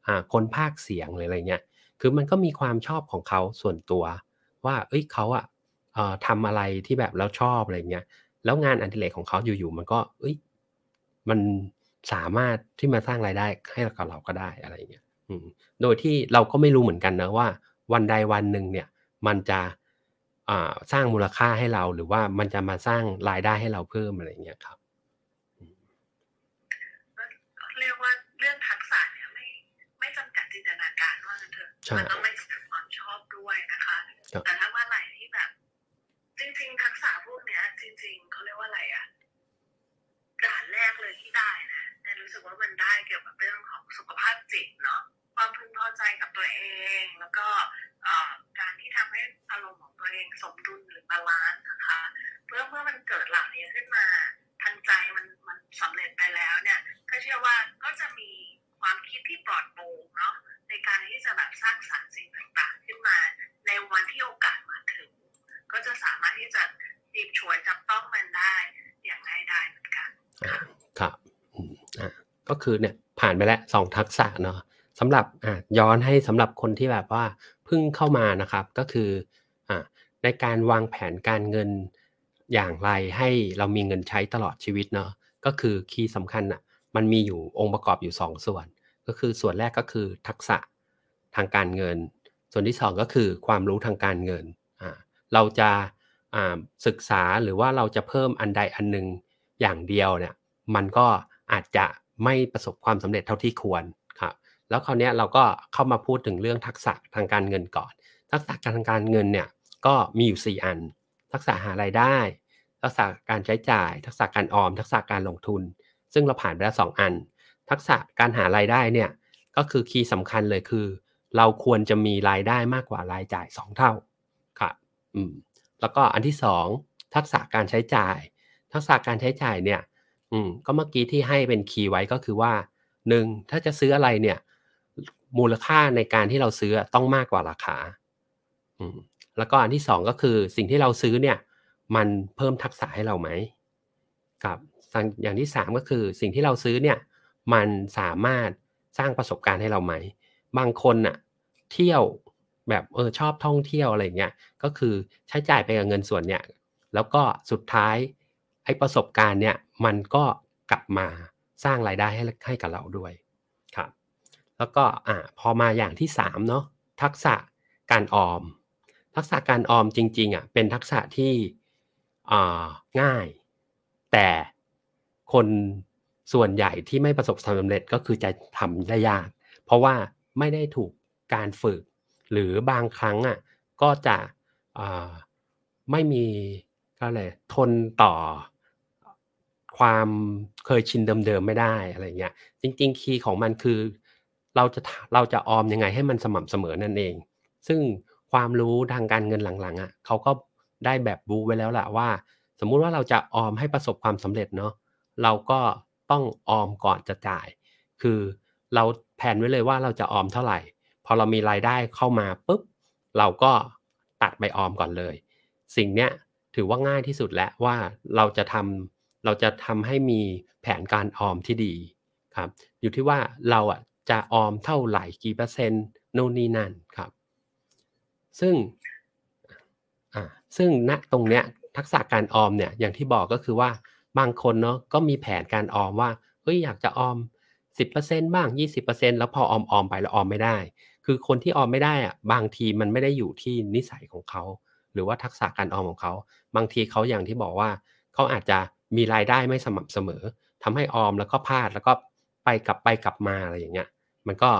อ่าคนภาคเสียงหรืออะไรเงี้ยคือมันก็มีความชอบของเขาส่วนตัว ว่า เอ้ยเขาอะเอ่อทำอะไรที่แบบแล้วชอบอะไรเงี้ย แล้วงานอดิเรกของเขาอยู่ๆมันก็ เอ้ย มันสามารถที่มาสร้างรายได้ให้กับเราก็ได้อะไรเงี้ยอืมโดยที่เราก็ไม่รู้เหมือนกันนะว่า วันใดวันหนึ่งเนี่ย มันจะอ่าสร้างมูลค่าให้เราหรือว่ามันจะมาสร้างรายได้ให้เราเพิ่มอะไรเงี้ยครับเรียกว่าเรื่องทักษะเนี่ยไม่ไม่จำกัดจินตนาการว่างั้นเถอะใช่มันต้อง คือเนี่ยผ่านไปแล้วสองทักษะเนาะสำหรับอ่าย้อนให้สำหรับคนที่แบบว่าเพิ่งเข้ามานะครับก็คืออ่าในการวางแผนการเงินอย่างไรให้เรามีเงินใช้ตลอดชีวิตเนาะก็คือคีย์สำคัญอะมันมีอยู่องค์ประกอบอยู่สองส่วน ก็คือส่วนแรกก็คือทักษะทางการเงิน ส่วนที่สองก็คือความรู้ทางการเงินอ่าเราจะอ่าศึกษาหรือว่าเราจะเพิ่มอันใดอันหนึ่งอย่างเดียวเนี่ยมันก็อาจจะ ไม่ประสบความสำเร็จเท่าที่ควรครับแล้วคราวนี้เราก็เข้ามาพูดถึงเรื่องทักษะทางการเงินก่อน ทักษะการทางการเงินเนี่ยก็มีอยู่ 4 อัน ทักษะหารายได้ ทักษะการใช้จ่าย ทักษะการออม ทักษะการลงทุน ซึ่งเราผ่านไปแล้วสองอัน ทักษะการหารายได้เนี่ยก็คือคีย์สำคัญเลยคือ เราควรจะมีรายได้มากกว่ารายจ่าย 2 เท่าครับอืมแล้วก็อันที่ 2 ทักษะการใช้จ่าย ทักษะการใช้จ่ายเนี่ย อืมก็เมื่อกี้ที่ให้เป็นคีย์ไว้ก็คือว่าหนึ่งถ้าจะซื้ออะไรเนี่ย มูลค่าในการที่เราซื้อต้องมากกว่าราคาอืมแล้วก็อันที่สองก็คือสิ่งที่เราซื้อเนี่ย มันเพิ่มทักษะให้เราไหมกับอย่างที่สามก็คือสิ่งที่เราซื้อเนี่ย มันสามารถสร้างประสบการณ์ให้เราไหม บางคนน่ะ เที่ยวแบบเออชอบท่องเที่ยวอะไรเงี้ยก็คือใช้จ่ายไปกับเงินส่วนเนี่ย แล้วก็สุดท้าย ไอ้ประสบการณ์เนี่ยมันก็กลับมาสร้างรายได้ให้ให้กับเราด้วยครับแล้วก็อ่าพอมาอย่างที่สามเนาะทักษะการออม ทักษะการออมจริงๆอะเป็นทักษะที่อ่าง่าย แต่คนส่วนใหญ่ที่ไม่ประสบความสำเร็จก็คือจะทำได้ยาก เพราะว่าไม่ได้ถูกการฝึก หรือบางครั้งอะก็จะไม่มีก็เลยทนต่อ ความเคยชินเดิมๆไม่ได้อะไรเงี้ยจริงๆ คีย์ของมันคือ เราจะเราจะออมยังไงให้มันสม่ำเสมอนั่นเอง ซึ่งความรู้ทางการเงินหลังๆอะเขาก็ได้แบบบูไว้แล้วแหละว่า สมมุติว่าเราจะออมให้ประสบความสำเร็จเนาะเราก็ต้องออมก่อนจะจ่าย คือเราแผนไว้เลยว่าเราจะออมเท่าไหร่ พอเรามีรายได้เข้ามาปุ๊บเราก็ตัดไปออมก่อนเลย สิ่งเนี้ยถือว่าง่ายที่สุดแล้วว่าเราจะทำ เราจะทำให้มีแผนการออมที่ดีครับ อยู่ที่ว่าเราอะจะออมเท่าไหร่กี่เปอร์เซ็นต์โน่นนี่นั่นครับ ซึ่งอ่าซึ่งณตรงเนี้ยทักษะการออมเนี่ยอย่างที่บอกก็คือว่าบางคนเนาะก็มีแผนการออมว่าเฮ้ยอยากจะออม 10%บ้าง 20%แล้วพอออมออมไปแล้วออมไม่ได้ คือคนที่ออมไม่ได้อะบางทีมันไม่ได้อยู่ที่นิสัยของเขา หรือว่าทักษะการออมของเขา บางทีเขาอย่างที่บอกว่าเขาอาจจะ มีรายได้ไม่สม่ำเสมอทำให้ออมแล้วก็พลาดแล้วก็ไปกลับไปกลับมาอะไรอย่างเงี้ย มันก็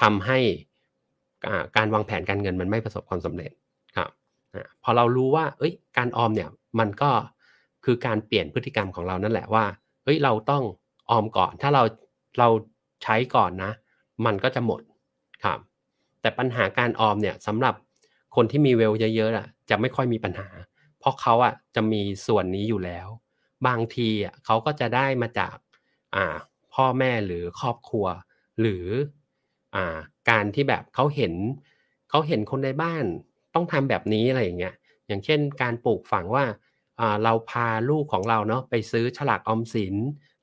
ทำให้การวางแผนการเงินมันไม่ประสบความสำเร็จครับพอเรารู้ว่า เอ้ย การออมเนี่ยมันก็คือการเปลี่ยนพฤติกรรมของเรานั่นแหละว่าเฮ้ยเราต้องออมก่อน ถ้าเราเราใช้ก่อนนะ มันก็จะหมดครับ แต่ปัญหาการออมเนี่ยสำหรับคนที่มีเวลเยอะๆอะจะไม่ค่อยมีปัญหา เพราะเขาอะจะมีส่วนนี้อยู่แล้ว บางทีอะเขาก็จะได้มาจากอ่าพ่อแม่หรือครอบครัว หรืออ่าการที่แบบเขาเห็นเขาเห็นคนในบ้านต้องทำแบบนี้อะไรอย่างเงี้ยอย่างเช่น การปลูกฝังว่าเราพาลูกของเราเนาะไปซื้อฉลากออมสิน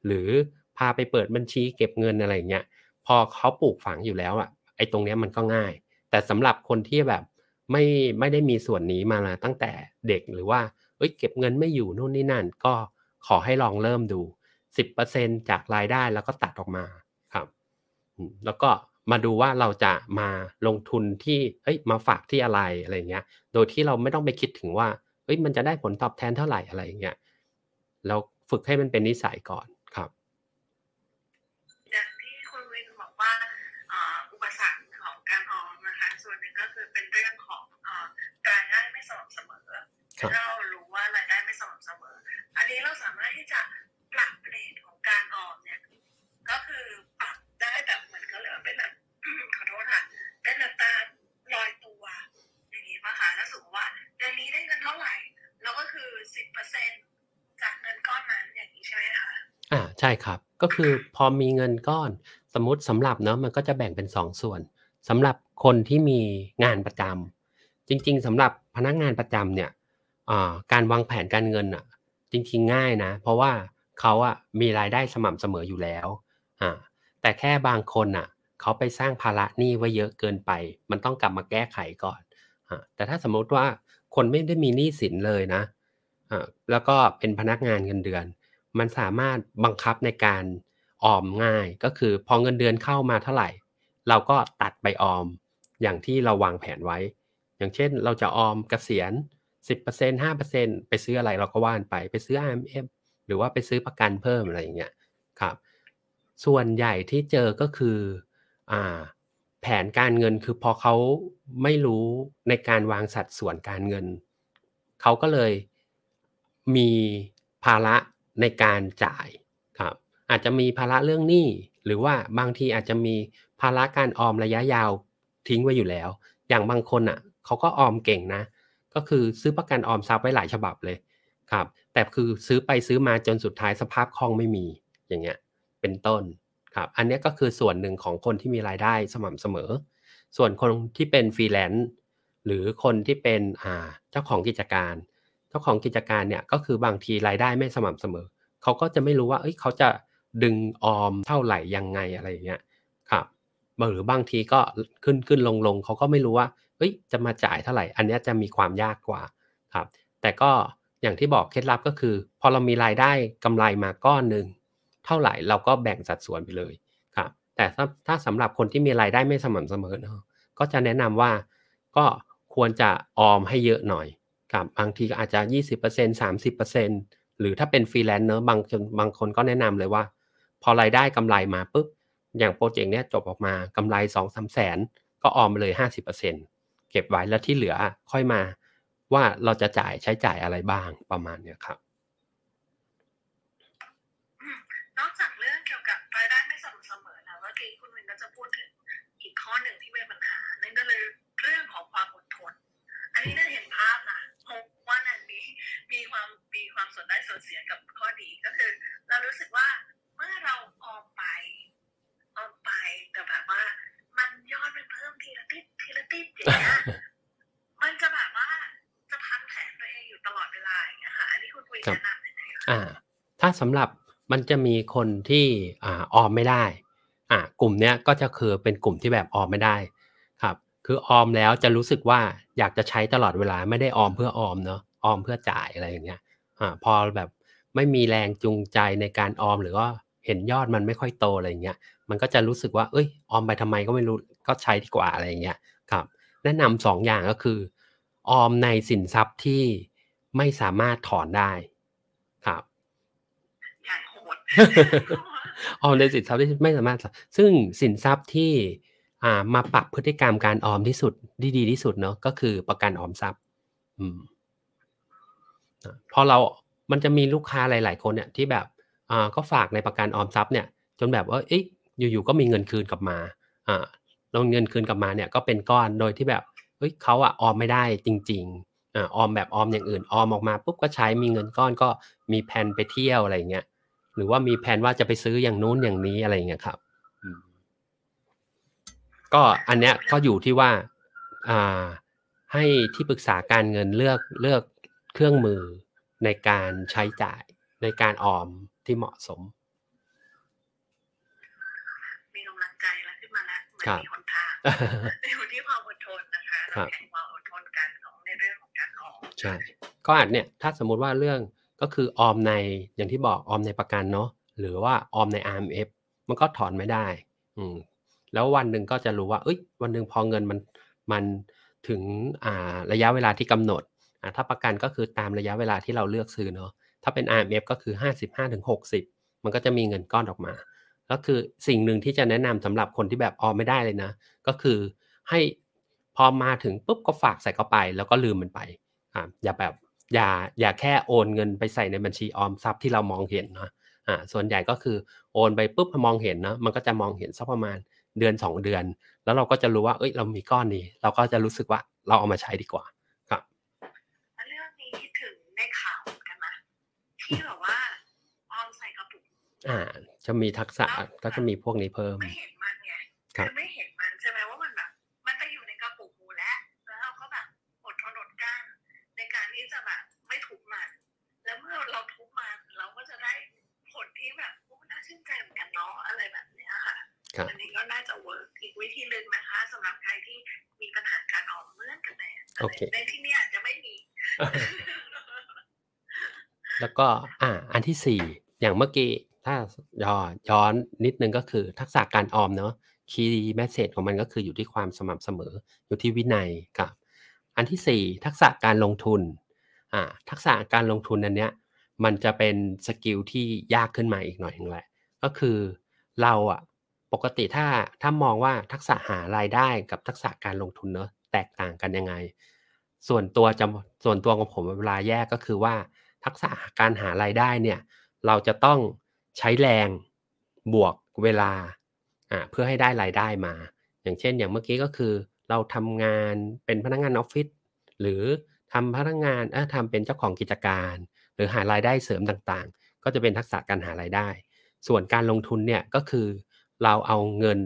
หรือพาไปเปิดบัญชีเก็บเงินอะไรเงี้ยพอเขาปลูกฝังอยู่แล้วอะไอ้ตรงเนี้ยมันก็ง่าย แต่สำหรับคนที่แบบไม่ไม่ได้มีส่วนนี้มาตั้งแต่เด็กหรือว่าเอ้ยเก็บเงินไม่อยู่นู่นนี่นั่นก็ ขอให้ลองเริ่มดู 10%จากรายได้แล้วก็ตัดออกมาครับ แล้วก็มาดูว่าเราจะมาลงทุนที่เฮ้ยมาฝากที่อะไรอะไรเงี้ย โดยที่เราไม่ต้องไปคิดถึงว่าเฮ้ยมันจะได้ผลตอบแทนเท่าไหร่อะไรเงี้ยเราฝึกให้มันเป็นนิสัยก่อนครับอย่า ใช่ครับ ก็คือพอมีเงินก้อนสมมติสำหรับเนาะมันก็จะแบ่งเป็นสองส่วนสำหรับคนที่มีงานประจำจริง ๆสำหรับพนักงานประจำเนี่ยการวางแผนการเงินอะ จริง ๆ ง่ายนะ เพราะว่าเขาอะมีรายได้สม่ำเสมออยู่แล้วอ่าแต่แค่บางคนอะเขาไปสร้างภาระหนี้ไว้เยอะเกินไป มันต้องกลับมาแก้ไขก่อนอแต่ถ้าสมมติว่าคนไม่ได้มีหนี้สินเลยนะะแล้วก็เป็นพนักงานเงินเดือน มันสามารถบังคับในการออมง่าย ก็คือพอเงินเดือนเข้ามาเท่าไหร่ เราก็ตัดไปออม อย่างที่เราวางแผนไว้ อย่างเช่นเราจะออมกเกษียณ 10% 5%ไปซื้ออะไรเราก็ว่านไปไปซื้อ IMF หรือว่าไปซื้อประกันเพิ่มอะไรอย่างเงี้ยครับ ส่วนใหญ่ที่เจอก็คืออ่าแผนการเงินคือพอเขาไม่รู้ในการวางสัดส่วนการเงิน เขาก็เลยมีภาระ ในการจ่ายครับอาจจะมีภาระเรื่องหนี้หรือว่าบางทีอาจจะมีภาระการออมระยะยาวทิ้งไว้อยู่แล้ว อย่างบางคนอะเขาก็ออมเก่งนะ ก็คือซื้อประกันออมทรัพย์ไว้หลายฉบับเลยครับ แต่คือซื้อไปซื้อมาจนสุดท้ายสภาพคล่องไม่มีอย่างเงี้ยเป็นต้นครับ อันนี้ก็คือส่วนหนึ่งของคนที่มีรายได้สม่ำเสมอ ส่วนคนที่เป็นฟรีแลนซ์หรือคนที่เป็นอ่าเจ้าของกิจการ เจ้าของกิจการเนี่ยก็คือบางทีรายได้ไม่สม่ำเสมอ เขาก็จะไม่รู้ว่าเอ้ยเขาจะดึงออมเท่าไหร่ยังไงอะไรอย่างเงี้ยครับหรือบางทีก็ขึ้นขึ้นลงลงเขาก็ไม่รู้ว่าเอ้ยจะมาจ่ายเท่าไหร่ อันนี้จะมีความยากกว่าครับ แต่ก็อย่างที่บอกเคล็ดลับก็คือ พอเรามีรายได้กำไรมาก้อนหนึ่งเท่าไหร่เราก็แบ่งสัดส่วนไปเลยครับแต่ถ้าถ้าสำหรับคนที่มีรายได้ไม่สม่ำเสมอเนาะก็จะแนะนำว่าก็ควรจะออมให้เยอะหน่อย กับบางทีก็อาจจะ 20% 30%หรือถ้าเป็นฟรีแลนซ์เนอะบางบางคนก็แนะนำเลยว่า พอรายได้กำไรมาปุ๊บ อย่างโปรเจกต์เนี้ยจบออกมากำไร 2 3 แสน ก็ออมไปเลย 50%เก็บไว้แล้วที่เหลือค่อยมาว่าเราจะจ่ายใช้จ่ายอะไรบ้างประมาณเนี้ยครับนอกจากเรื่องเกี่ยวกับรายได้ไม่สม่ำเสมอแล้วเมื่อกี้คุณวินก็จะพูดถึงอีกข้อหนึ่งที่เป็นปัญหานั่นก็เลยเรื่องของความอดทน อันนี้ได้เห็นภาพนะเพราะว่านันนี้มีความมี ความส่วนได้ส่วนเสียกับข้อดีก็คือ เรารู้สึกว่าเมื่อเราออมไปออมไปแต่แบบว่า มันยอดมันเพิ่มทีละติดทีละติดอย่างเงี้ยมันจะแบบว่าจะพังแผนตัวเองอยู่ตลอดเวลาอย่างเงี้ยค่ะอันนี้คุณวินครับแนะนำยังไงคะอ่า ถ้าสำหรับมันจะมีคนที่อ่าออมไม่ได้อ่ากลุ่มเนี้ยก็จะคือเป็นกลุ่มที่แบบออมไม่ได้ครับ คือออมแล้วจะรู้สึกว่าอยากจะใช้ตลอดเวลาไม่ได้ออมเพื่อออมเนาะออมเพื่อจ่ายอะไรอย่างเงี้ย อ่าพอแบบไม่มีแรงจูงใจในการออม หรือว่าเห็นยอดมันไม่ค่อยโตอะไรอย่างเงี้ยมันก็จะรู้สึกว่า เอ้ยออมไปทำไมก็ไม่รู้ก็ใช้ดีกว่าอะไรอย่างเงี้ยครับ แนะนำสองอย่างก็คือ ออมในสินทรัพย์ที่ไม่สามารถถอนได้ครับอย่างโหดออมในสินทรัพย์ที่ไม่สามารถ ซึ่งสินทรัพย์ที่อ่ามาปรับพฤติกรรมการออมที่สุดที่ดีที่สุดเนาะก็คือประกันออมทรัพย์ อืมอะ พอเรา มันจะมีลูกค้าหลาย ๆ คนเนี่ยที่แบบอ่าก็ฝากในประกันออมทรัพย์เนี่ย จนแบบว่าเอ๊ะอยู่ ๆ ก็มีเงินคืนกลับมาอ่าแล้วเงินคืนกลับมาเนี่ยก็เป็นก้อนโดยที่แบบเฮ้ยเขาอะออมไม่ได้จริงๆอ่าออมแบบออมอย่างอื่น ออมออกมาปุ๊บก็ใช้มีเงินก้อนก็มีแผนไปเที่ยวอะไรอย่างเงี้ยหรือว่ามีแผนว่าจะไปซื้ออย่างนู้นอย่างนี้อะไรอย่างเงี้ยครับอืมก็อันเนี้ยก็อยู่ที่ว่าอ่าให้ที่ปรึกษาการเงินเลือกเลือก เครื่องมือในการใช้จ่ายในการออมที่เหมาะสม มีกำลังใจแล้วขึ้นมาแล้วเหมือนครับมีหนทางอยู่ที่ความอดทนนะคะครัเราบแข่งความอดทนกันของในเรื่องของการออมใช่ก็อาจเนี่ยถ้าสมมุติว่าเรื่องก็คือออมในอย่างที่บอกออมในประกันเนาะหรือว่าออมใน RMF มันก็ถอนไม่ได้ อืมแล้ววันหนึ่งก็จะรู้ว่า เอ้ย วันหนึ่งพอเงินมันมันถึงอ่าระยะเวลาที่กำหนด อ่าถ้าประกันก็คือตามระยะเวลาที่เราเลือกซื้อเนาะถ้าเป็น RMF ก็คือ 55ถึง60 มันก็จะมีเงินก้อนออกมาแล้วคือสิ่งหนึ่งที่จะแนะนำสำหรับคนที่แบบออมไม่ได้เลยนะ ก็คือให้พอมาถึงปุ๊บก็ฝากใส่เข้าไป แล้วก็ลืมมันไปอ่าอย่าแบบอย่าอย่าแค่โอนเงินไปใส่ในบัญชีออมทรัพย์ที่เรามองเห็นนะอ่าส่วนใหญ่ก็คือโอนไปปุ๊บมองเห็นเนาะมันก็จะมองเห็นสักประมาณเดือน 2 เดือน แล้วเราก็จะรู้ว่าเอ้ยเรามีก้อนนี้ เราก็จะรู้สึกว่าเราเอามาใช้ดีกว่าครับ แล้วเรื่องนี้คิดถึงในข่าวเหมือนกันนะ ที่แบบว่าออมใส่กระปุกอ่า จะมีทักษะก็จะมีพวกนี้เพิ่ม ไม่เห็นมันไงครับคือไม่เห็นมันใช่ไหมว่ามันแบบมันไปอยู่ในกระปุกหูแล้วแล้วเราก็แบบอดทนอดกลั้นในการที่จะแบบไม่ทุบมัน แล้วเมื่อเราทุบมันเราก็จะได้ผลที่แบบโอ้น่าชื่นใจเหมือนกันเนาะอะไรแบบเนี้ยค่ะครับอันนี้ก็น่าจะ workอีกวิธีหนึ่งนะคะสำหรับใครที่มีปัญหาการออมเหมือนกับแนนโอเคในที่เนี้อาจจะไม่มี แล้วก็อ่าอันที่สี่อย่างเมื่อกี้ถ้าย้อนย้อนนิดนึงก็คือทักษะการออมเนาะ key message ของมันก็คืออยู่ที่ความสม่ำเสมอ อยู่ที่วินัยกับ อันที่สี่ทักษะการลงทุนอ่าทักษะการลงทุนอันเนี้ยมันจะเป็นสกิลที่ยากขึ้นมาอีกหน่อยนึงแหละ ก็คือเราอะปกติถ้าถ้ามองว่าทักษะหารายได้กับทักษะการลงทุนเนอะแตกต่างกันยังไง ส่วนตัวจะส่วนตัวของผมเวลาแยกก็คือว่า ทักษะการหารายได้เนี่ยเราจะต้องใช้แรงบวกเวลาเพื่อให้ได้รายได้มา อย่างเช่น อย่างเมื่อกี้ก็คือ เราทำงานเป็นพนักงานออฟฟิศหรือทำพนักงานเออทำเป็นเจ้าของกิจการ หรือหารายได้เสริมต่างๆ ก็จะเป็นทักษะการหารายได้ ส่วนการลงทุนเนี่ยก็คือ เราเอาเงิน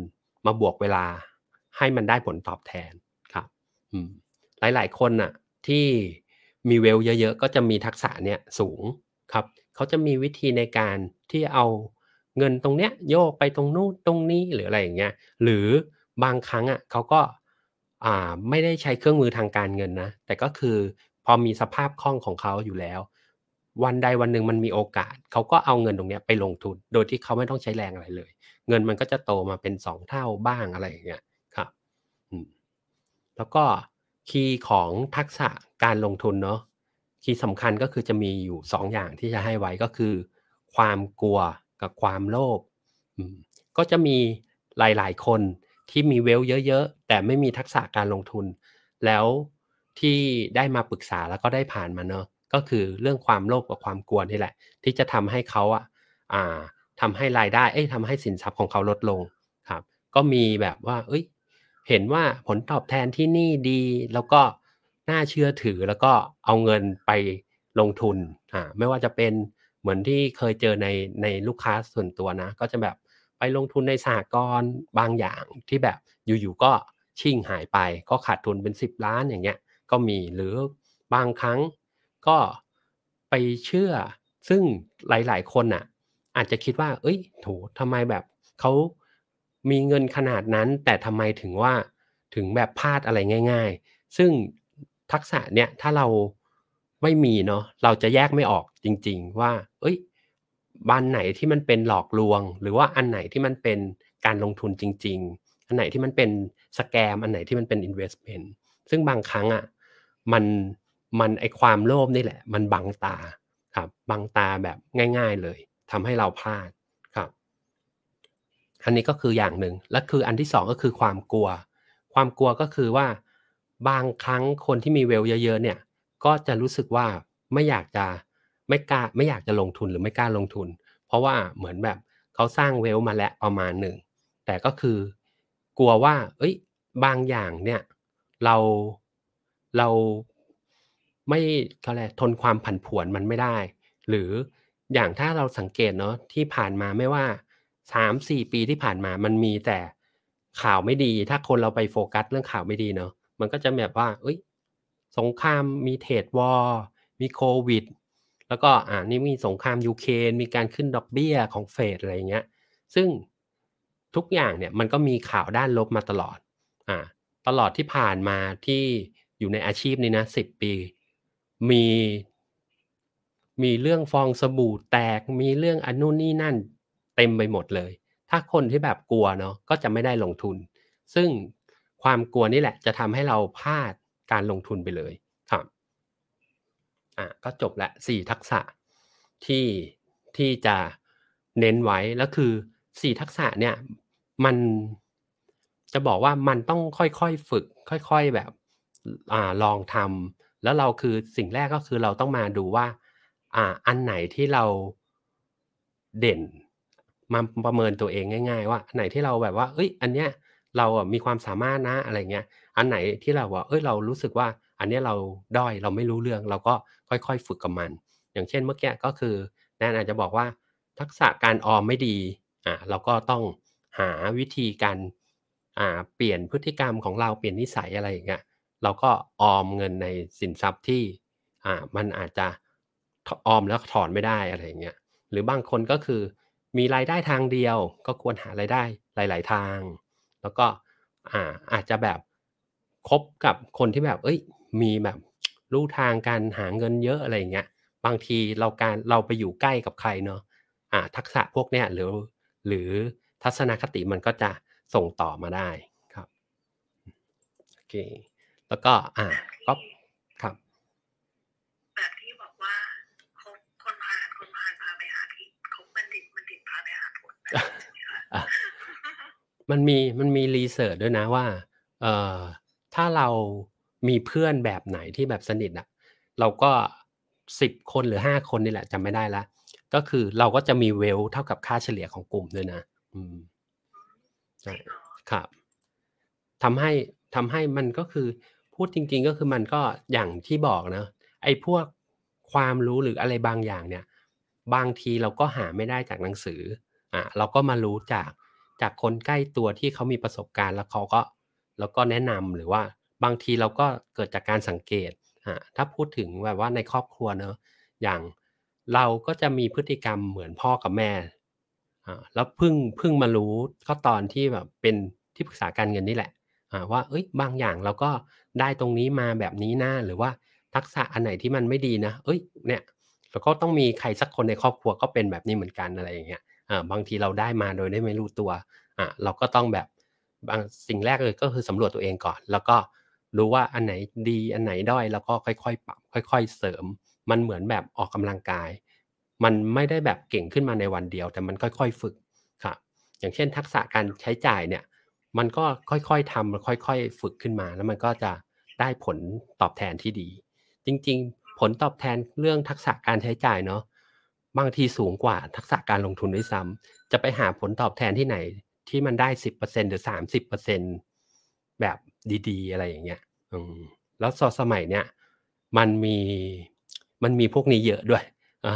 มาบวกเวลาให้มันได้ผลตอบแทนครับหลายๆคนน่ะที่ มีเวลเยอะๆ ก็จะมีทักษะเนี่ยสูงครับเขาจะมีวิธีในการที่เอาเงินตรงเนี้ยโยกไปตรงนู้นตรงนี้หรืออะไรอย่างเงี้ยหรือบางครั้งอะเขาก็อ่าไม่ได้ใช้เครื่องมือทางการเงินนะแต่ก็คือพอมีสภาพคล่องของเขาอยู่แล้ว วันใดวันหนึ่งมันมีโอกาสเขาก็เอาเงินตรงเนี้ยไปลงทุน โดยที่เขาไม่ต้องใช้แรงอะไรเลย เงินมันก็จะโตมาเป็นสองเท่าบ้างอะไรอย่างเงี้ยครับอืมแล้วก็ คีย์ของทักษะการลงทุนเนาะคีย์สำคัญก็คือจะมีอยู่สองอย่างที่จะให้ไว้ก็คือ ความกลัวกับความโลภก็จะมีหลาย ๆ คนที่มีเวลเยอะ ๆ แต่ไม่มีทักษะการลงทุน แล้วที่ได้มาปรึกษาแล้วก็ได้ผ่านมาเนาะก็คือเรื่องความโลภกับความกลัวนี่แหละ ที่จะทำให้เขาอะอ่าทำให้รายได้เอ้ยทำให้สินทรัพย์ของเขาลดลงครับ ก็มีแบบว่า เอ้ย เห็นว่าผลตอบแทนที่นี่ดีแล้วก็น่าเชื่อถือแล้วก็เอาเงินไปลงทุนอ่าไม่ว่าจะเป็นเหมือนที่เคยเจอในในลูกค้าส่วนตัวนะ ก็จะแบบไปลงทุนในสหกรณ์บางอย่างที่แบบอยู่ๆก็ชิ่งหายไป ก็ขาดทุนเป็น 10 ล้านอย่างเงี้ยก็มีหรือบางครั้งก็ไปเชื่อ ซึ่งหลาย ๆ คนอะ อาจจะคิดว่า เอ้ยโถทำไมแบบเขา มีเงินขนาดนั้น แต่ทำไมถึงว่าถึงแบบพลาดอะไรง่าย ๆ ซึ่งทักษะเนี่ยถ้าเราไม่มีเนาะเราจะแยกไม่ออกจริง ๆ ว่า เอ้ยบ้านไหนที่มันเป็นหลอกลวง หรือว่าอันไหนที่มันเป็นการลงทุนจริง ๆ อันไหนที่มันเป็นสแกมอันไหนที่มันเป็น investment ซึ่งบางครั้งอะมันมันไอความโลภนี่แหละ มันบังตาครับบังตาแบบง่าย ๆเลยทำให้เราพลาด อันนี้ก็คืออย่างหนึ่งและคืออันที่สองก็คือความกลัว ความกลัวก็คือว่า บางครั้งคนที่มีเวลเยอะๆเนี่ย ก็จะรู้สึกว่าไม่อยากจะไม่กล้าไม่อยากจะลงทุนหรือไม่กล้าลงทุน เพราะว่าเหมือนแบบเขาสร้างเวลมาแล้วประมาณหนึ่งแต่ก็คือกลัวว่า เอ้ย บางอย่างเนี่ย เราเราไม่เขาเรียกทนความผันผวนมันไม่ได้ หรืออย่างถ้าเราสังเกตเนาะที่ผ่านมาไม่ว่า สามสี่ปีที่ผ่านมามันมีแต่ข่าวไม่ดี ถ้าคนเราไปโฟกัสเรื่องข่าวไม่ดีเนาะมันก็จะแบบว่าเอ้ยสงครามมีเทรดวอร์มีโควิด แล้วก็อ่านี่มีสงครามยูเครนมีการขึ้นดอกเบี้ยของเฟดอะไรเงี้ย ซึ่งทุกอย่างเนี่ยมันก็มีข่าวด้านลบมาตลอดอ่าตลอดที่ผ่านมาที่อยู่ในอาชีพนี้นะสิบปี มี มีเรื่องฟองสบู่แตก มีเรื่องอันนู่นนี่นั่น เต็มไปหมดเลย ถ้าคนที่แบบกลัวเนาะก็จะไม่ได้ลงทุน ซึ่งความกลัวนี่แหละ จะทำให้เราพลาดการลงทุนไปเลยครับอะก็จบละสี่ทักษะที่ที่จะเน้นไว้แล้วคือสี่ทักษะเนี่ยมันจะบอกว่ามันต้องค่อยๆฝึก ค่อยๆแบบอ่าลองทำแล้วเราคือสิ่งแรกก็คือเราต้องมาดูว่าอ่าอันไหนที่เราเด่น มาประเมินตัวเองง่าย ๆ ว่าอันไหนที่เราแบบว่า เอ้ย อันเนี้ยเราอะมีความสามารถนะอะไรเงี้ย อันไหนที่เราว่าเอ้ยเรารู้สึกว่า อันเนี้ยเราด้อยเราไม่รู้เรื่อง เราก็ค่อยๆฝึกกับมัน อย่างเช่นเมื่อกี้ก็คือแนนอาจจะบอกว่าทักษะการออมไม่ดีอ่าเราก็ต้องหาวิธีการอ่าเปลี่ยนพฤติกรรมของเราเปลี่ยนนิสัยอะไรอย่างเงี้ยเราก็ออมเงินในสินทรัพย์ที่อ่ามันอาจจะออมแล้วถอนไม่ได้อะไรอย่างเงี้ยหรือบางคนก็คือ มีรายได้ทางเดียวก็ควรหารายได้หลาย ๆ ทาง แล้วก็อาอาจจะแบบคบกับคนที่แบบ เอ้ย มีแบบรู้ทางการหาเงินเยอะอะไรเงี้ย บางทีเราการเราไปอยู่ใกล้กับใครเนาะอ่า ทักษะพวกเนี้ยหรือ หรือทัศนคติมันก็จะส่งต่อมาได้ครับโอเคแล้วก็อ่าก็ครับ แบบที่บอกว่าคบคนพาลคนพาลพาไปหาผิดคบบัณฑิตบัณฑิตพาไปหาผลแบบนี้ใช่ไห มันมีมันมีรีเสิร์ชด้วยนะว่า เอ่อถ้าเรามีเพื่อนแบบไหนที่แบบสนิทอะเราก็สิบคนหรือห้าคนนี่แหละจำไม่ได้ละก็คือเราก็จะมีเวลเท่ากับค่าเฉลี่ยของกลุ่มด้วยนะ อืมครับทำให้ทำให้มันก็คือพูดจริง ๆ ก็คือมันก็อย่างที่บอกนะไอ้พวกความรู้หรืออะไรบางอย่างเนี่ย บางทีเราก็หาไม่ได้จากหนังสือ อะเราก็มารู้จากจากคนใกล้ตัวที่เขามีประสบการณ์แล้วเขาก็แล้วก็แนะนำหรือว่าบางทีเราก็เกิดจากการสังเกตอะถ้าพูดถึงแบบว่าในครอบครัวเนอะอย่างเราก็จะมีพฤติกรรมเหมือนพ่อกับแม่อ่าแล้วเพิ่งเพิ่งมารู้ก็ตอนที่แบบเป็นที่ปรึกษาการเงินนี่แหละอ่าว่าเอ้ยบางอย่างเราก็ได้ตรงนี้มาแบบนี้นะหรือว่าทักษะอันไหนที่มันไม่ดีนะ เอ้ย เนี่ยเราก็ต้องมีใครสักคนในครอบครัวก็เป็นแบบนี้เหมือนกันอะไรอย่างเงี้ย อ่าบางทีเราได้มาโดยได้ไม่รู้ตัวอ่าเราก็ต้องแบบบางสิ่งแรกเลยก็คือสำรวจตัวเองก่อน แล้วก็รู้ว่าอันไหนดีอันไหนด้อยแล้วก็ค่อยๆปรับค่อย ๆ เสริม มันเหมือนแบบออกกำลังกาย มันไม่ได้แบบเก่งขึ้นมาในวันเดียว แต่มันค่อย ๆ ฝึกครับอย่างเช่น ทักษะการใช้จ่ายเนี่ยมันก็ค่อยๆทำค่อย ๆ ฝึกขึ้นมา แล้วมันก็จะได้ผลตอบแทนที่ดี จริง ๆ ผลตอบแทนเรื่องทักษะการใช้จ่ายเนาะ บางทีสูงกว่าทักษะการลงทุนด้วยซ้ำจะไปหาผลตอบแทนที่ไหนที่มันได้สิบเปอร์เซ็นหรือสามสิบเปอร์เซ็นแบบดีๆ อะไรอย่างเงี้ยแล้วสสมัยเนี้ยมันมีมันมีพวกนี้เยอะด้วยอ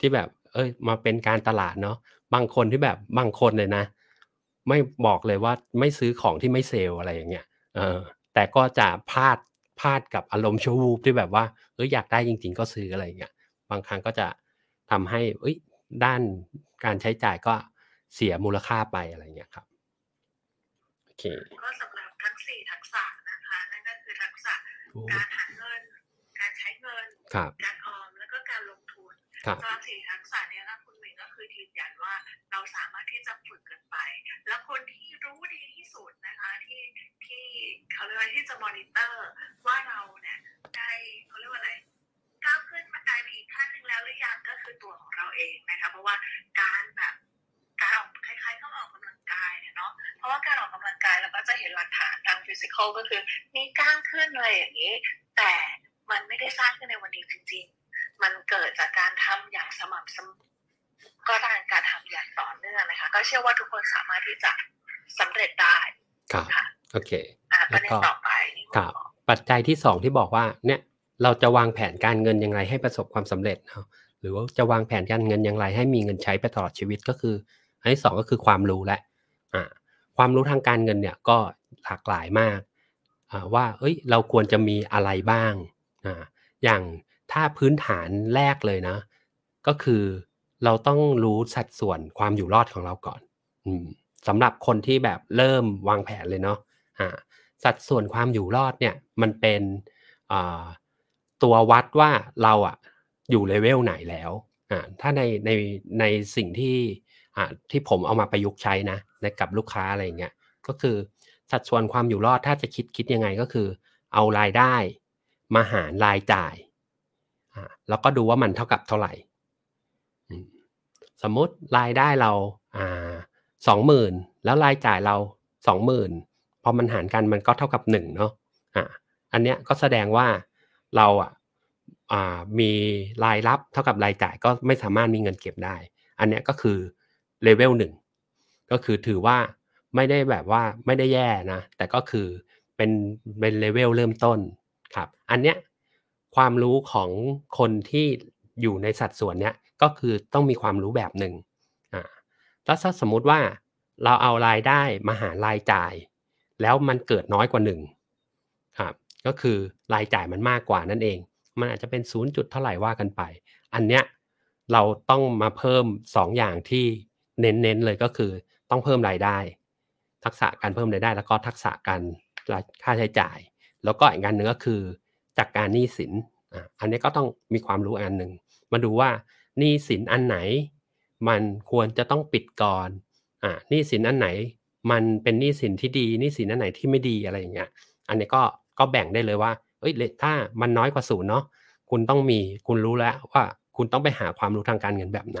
ที่แบบ เอ้ย มาเป็นการตลาดเนาะบางคนที่แบบบางคนเลยนะ ไม่บอกเลยว่าไม่ซื้อของที่ไม่เซลอะไรอย่างเงี้ยเออ แต่ก็จะพลาดพลาดกับอารมณ์ชั่ววูบที่แบบว่าเอออยากได้จริง ๆ ก็ซื้ออะไรอย่างเงี้ยบางครั้งก็จะ ทำให้เอ้ยด้านการใช้จ่ายก็เสียมูลค่าไปอะไรเงี้ยครับโอเคก็สำหรับทั้งสี่ทักษะนะคะนั่นก็คือทักษะการหาเงิน การใช้เงินครับการออมแล้วก็การลงทุนครับสำหรับสี่ทักษะเนี้นะคุณหมิงก็คือยืนยันว่าเราสามารถที่จะฝึกกันไป แล้วคนที่รู้ดีที่สุดนะคะที่ที่เขาเรียกว่าที่จะมอนิเตอร์ว่าเราเนี่ยได้เขาเรียกว่าอะไร ก้าวขึ้นมาไกลไปอีกขั้นหนึ่งแล้วหรือยังก็คือตัวของเราเองนะคะ เพราะว่าการแบบการออกคล้ายๆต้องออกกำลังกายเนี่ยเนาะเพราะว่าการออกกำลังกายเราก็จะเห็นหลักฐานทางฟิสิกอลก็คือมีกล้ามขึ้นอะไรอย่างนี้ แต่มันไม่ได้สร้างขึ้นในวันนี้จริง ๆ มันเกิดจากการทำอย่างสม่ำเสมอก็การการทำอย่างต่อเนื่องนะคะ ก็เชื่อว่าทุกคนสามารถที่จะสำเร็จได้ครับค่ะโอเคอะประเด็นต่อไปนี่ครับปัจจัยที่สองที่บอกว่าเนี่ย เราจะวางแผนการเงินอย่างไรให้ประสบความสำเร็จเนาะหรือว่าจะวางแผนการเงินอย่างไร ให้มีเงินใช้ไปตลอดชีวิตก็คืออันที่สองก็คือความรู้และอ่าความรู้ทางการเงินเนี่ยก็หลากหลายมากอ่าว่าเอ้ยเราควรจะมีอะไรบ้างอ่าอย่างถ้าพื้นฐานแรกเลยนะ ก็คือเราต้องรู้สัดส่วนความอยู่รอดของเราก่อนอืมสำหรับคนที่แบบเริ่มวางแผนเลยเนาะอ่าสัดส่วนความอยู่รอดเนี่ยมันเป็นอ่า ตัววัดว่าเราอะอยู่เลเวลไหนแล้วอ่าถ้าในในในสิ่งที่อ่าที่ผมเอามาประยุกต์ใช้นะในกับลูกค้าอะไรเงี้ยก็คือสัดส่วนความอยู่รอดถ้าจะคิดคิดยังไงก็คือ เอารายได้มาหารรายจ่ายอ่าแล้วก็ดูว่ามันเท่ากับเท่าไหร่อืมสมมติรายได้เราอ่าสองหมื่นแล้วรายจ่ายเราสองหมื่นพอมันหารกันมันก็เท่ากับหนึ่งเนาะอ่าอันเนี้ยก็แสดงว่า เราอะมีรายรับเท่ากับรายจ่ายก็ไม่สามารถมีเงินเก็บได้ อันนี้ก็คือเลเวลหนึ่งก็คือถือว่าไม่ได้แบบว่าไม่ได้แย่นะ แต่ก็คือเป็นเป็นเลเวลเริ่มต้นครับ อันเนี้ยความรู้ของคนที่อยู่ในสัดส่วนเนี้ยก็คือต้องมีความรู้แบบหนึ่งอ่าแล้วถ้าสมมุติว่าเราเอารายได้มาหารายจ่าย แล้วมันเกิดน้อยกว่าหนึ่ง ก็คือรายจ่ายมันมากกว่านั่นเอง มันอาจจะเป็นศูนย์จุดเท่าไหร่ว่ากันไป อันเนี้ยเราต้องมาเพิ่มสองอย่างที่เน้นๆเลยก็คือต้องเพิ่มรายได้ ทักษะการเพิ่มรายได้ แล้วก็ทักษะการค่าใช้จ่าย แล้วก็อีกงานหนึ่งก็คือจากการหนี้สินอันนี้ก็ต้องมีความรู้อันหนึ่งมาดูว่าหนี้สินอันไหน มันควรจะต้องปิดก่อนอ่าหนี้สินอันไหน มันเป็นหนี้สินที่ดีหนี้สินอันไหนที่ไม่ดีอะไรอย่างเงี้ยอันนี้ก็ ก็แบ่งได้เลยว่าเอ้ยถ้ามันน้อยกว่าศูนย์เนาะคุณต้องมีคุณรู้แล้วว่าคุณต้องไปหาความรู้ทางการเงินแบบไหน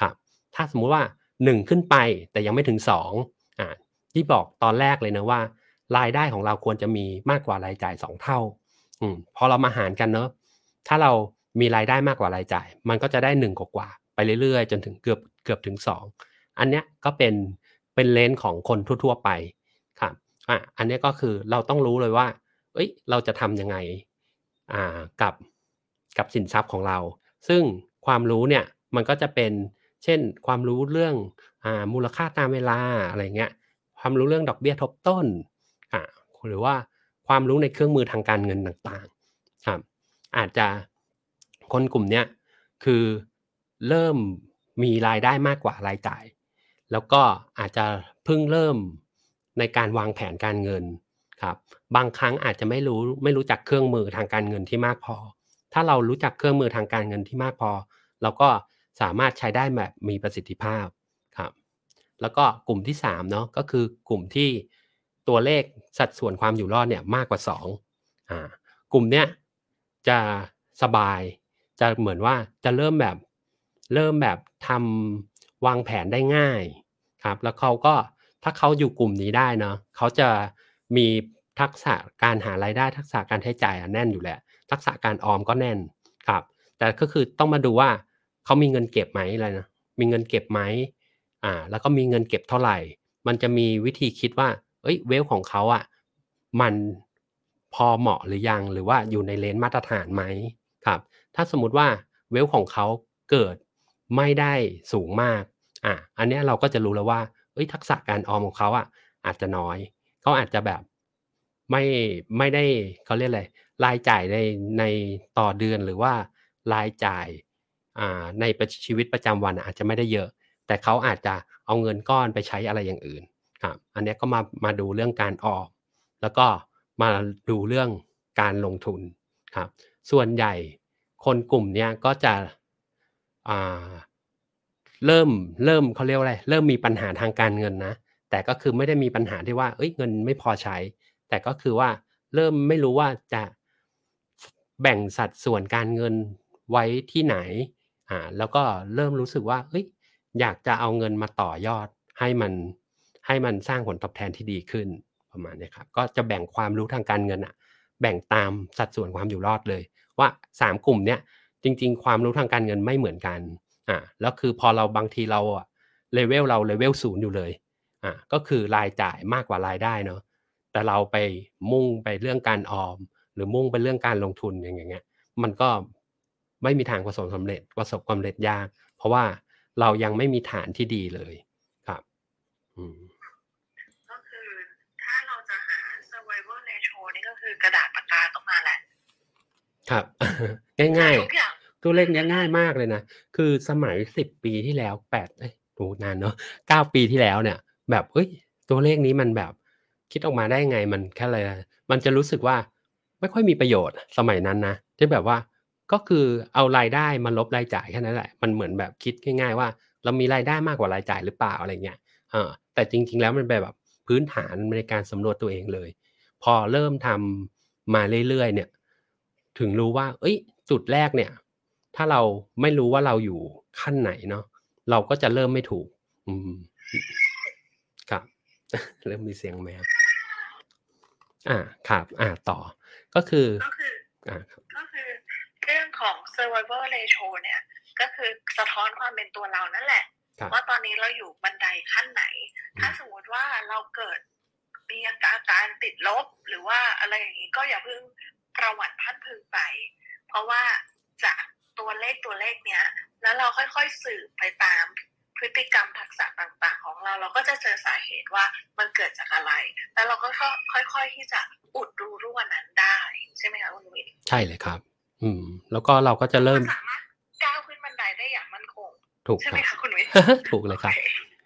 ครับ ถ้าสมมุติว่าหนึ่งขึ้นไปแต่ยังไม่ถึงสองอ่าที่บอกตอนแรกเลยนะว่า รายได้ของเราควรจะมีมากกว่ารายจ่ายสองเท่าอืมพอเรามาหารกันเนอะถ้าเรามีรายได้มากกว่ารายจ่าย มันก็จะได้หนึ่งกว่าไปเรื่อยๆ จนถึงเกือบเกือบถึงสองอันเนี้ยก็เป็นเป็นเลนส์ของคนทั่ว ๆ ไปครับอะอันนี้ก็คือเราต้องรู้เลยว่า เอ้ยเราจะทำยังไงอ่ากับกับสินทรัพย์ของเรา ซึ่งความรู้เนี่ยมันก็จะเป็นเช่น ความรู้เรื่องอ่ามูลค่าตามเวลาอะไรเงี้ยความรู้เรื่องดอกเบี้ยทบต้นอ่าหรือว่าความรู้ในเครื่องมือทางการเงินต่างๆครับอาจจะคนกลุ่มเนี้ยคือเริ่มมีรายได้มากกว่ารายจ่าย แล้วก็อาจจะเพิ่งเริ่มในการวางแผนการเงิน ครับบางครั้งอาจจะไม่รู้ไม่รู้จักเครื่องมือทางการเงินที่มากพอ ถ้าเรารู้จักเครื่องมือทางการเงินที่มากพอ เราก็สามารถใช้ได้แบบมีประสิทธิภาพครับแล้วก็กลุ่มที่สามเนาะก็คือกลุ่มที่ตัวเลขสัดส่วนความอยู่รอดเนี่ยมากกว่าสองอ่ากลุ่มเนี้ยจะสบายจะเหมือนว่าจะเริ่มแบบเริ่มแบบทำวางแผนได้ง่ายครับแล้วเขาก็ถ้าเขาอยู่กลุ่มนี้ได้เนาะเขาจะ มีทักษะการหารายได้ทักษะการใช้จ่ายแน่นอยู่แหละ ทักษะการออมก็แน่นครับ แต่ก็คือต้องมาดูว่าเขามีเงินเก็บไหมอะไรนะมีเงินเก็บไหมอ่า แล้วก็มีเงินเก็บเท่าไหร่ มันจะมีวิธีคิดว่า เอ้ยเวลของเขาอะมันพอเหมาะหรือยังหรือว่าอยู่ในเลนมาตรฐานไหมครับ ถ้าสมมุติว่าเวลของเขาเกิดไม่ได้สูงมากอะอันนี้เราก็จะรู้แล้วว่าเอ้ยทักษะการออมของเขาอะอาจจะน้อย เขาอาจจะแบบไม่ไม่ได้เขาเรียกอะไรรายจ่ายในในต่อเดือนหรือว่ารายจ่ายในชีวิตประจำวันอาจจะไม่ได้เยอะ แต่เขาอาจจะเอาเงินก้อนไปใช้อะไรอย่างอื่นครับอันนี้ก็มามาดูเรื่องการออมแล้วก็มาดูเรื่องการลงทุนครับส่วนใหญ่คนกลุ่มนี้ก็จะเริ่มเริ่มเขาเรียกว่าอะไรเริ่มมีปัญหาทางการเงินนะ แต่ก็คือไม่ได้มีปัญหาที่ว่า เอ้ยเงินไม่พอใช้ แต่ก็คือว่าเริ่มไม่รู้ว่าจะแบ่งสัดส่วนการเงินไว้ที่ไหนอ่าแล้วก็เริ่มรู้สึกว่าเอ้ยอยากจะเอาเงินมาต่อยอดให้มันให้มันสร้างผลตอบแทนที่ดีขึ้นประมาณนี้ครับก็จะแบ่งความรู้ทางการเงินอะแบ่งตามสัดส่วนความอยู่รอดเลย ว่าสามกลุ่มเนี้ยจริง ๆ ความรู้ทางการเงินไม่เหมือนกันอ่าแล้วคือพอเราบางทีเราอะเลเวลเราเลเวลศูนย์อยู่เลย อ่าก็คือรายจ่ายมากกว่ารายได้เนาะแต่เราไปมุ่งไปเรื่องการออม หรือมุ่งไปเรื่องการลงทุนอย่างเงี้ยมันก็ไม่มีทางประสบความสำเร็จประสบความสำเร็จยาก เพราะว่าเรายังไม่มีฐานที่ดีเลยครับอืมก็คือถ้าเราจะหา survival ratio นี่ก็คือกระดาษปากกาต้องมาแหละครับ ง่ายทุกอย่างๆตัวเลขเนี้ยง่ายมากเลยนะ คือสมัยสิบปีที่แล้วแปดเอ้ยโอ้นานเนาะเก้าปีที่แล้วเนี่ย แบบเอ้ย ตัวเลขนี้มันแบบคิดออกมาได้ไงมันแค่อะไรมันจะรู้สึกว่าไม่ค่อยมีประโยชน์สมัยนั้นนะที่แบบว่าก็คือเอารายได้มาลบรายจ่ายแค่นั้นแหละ มันเหมือนแบบคิดง่าย ๆ ว่า เรามีรายได้มากกว่ารายจ่ายหรือเปล่าอะไรเงี้ยเออแต่จริง ๆ แล้วมันเป็นแบบพื้นฐานในการสำรวจตัวเองเลย พอเริ่มทำมาเรื่อยๆเนี่ย ถึงรู้ว่า เอ้ย จุดแรกเนี่ย ถ้าเราไม่รู้ว่าเราอยู่ขั้นไหนเนาะเราก็จะเริ่มไม่ถูก อืม เริ่มมีเสียงแมวอ่าครับ อ่าต่อ ก็คือ ก็คืออ่าครับก็คือเรื่องของ survival ratio เนี่ย ก็คือสะท้อนความเป็นตัวเรานั่นแหละครับว่าตอนนี้เราอยู่บันไดขั้นไหน ถ้าสมมติว่าเราเกิดมีอาการการติดลบ หรือว่าอะไรอย่างนี้ก็อย่าเพิ่งประวัติพันพึงไป เพราะว่าจากตัวเลขตัวเลขเนี้ย แล้วเราค่อยๆสืบไปตาม พฤติกรรมทักษะต่างๆ ของเรา เราก็จะเจอสาเหตุว่ามันเกิดจากอะไร แล้วเราก็ค่อยๆที่จะอุดรูรั่วนั้นได้ ใช่ไหมคะคุณวิทย์ใช่เลยครับ อืม แล้วก็เราก็จะเริ่มนสามารถก้าวขึ้นบันไดได้อย่างมั่นคงถูกใช่คไหมรับคะคุณวิทย์ถูกเลยครับโอ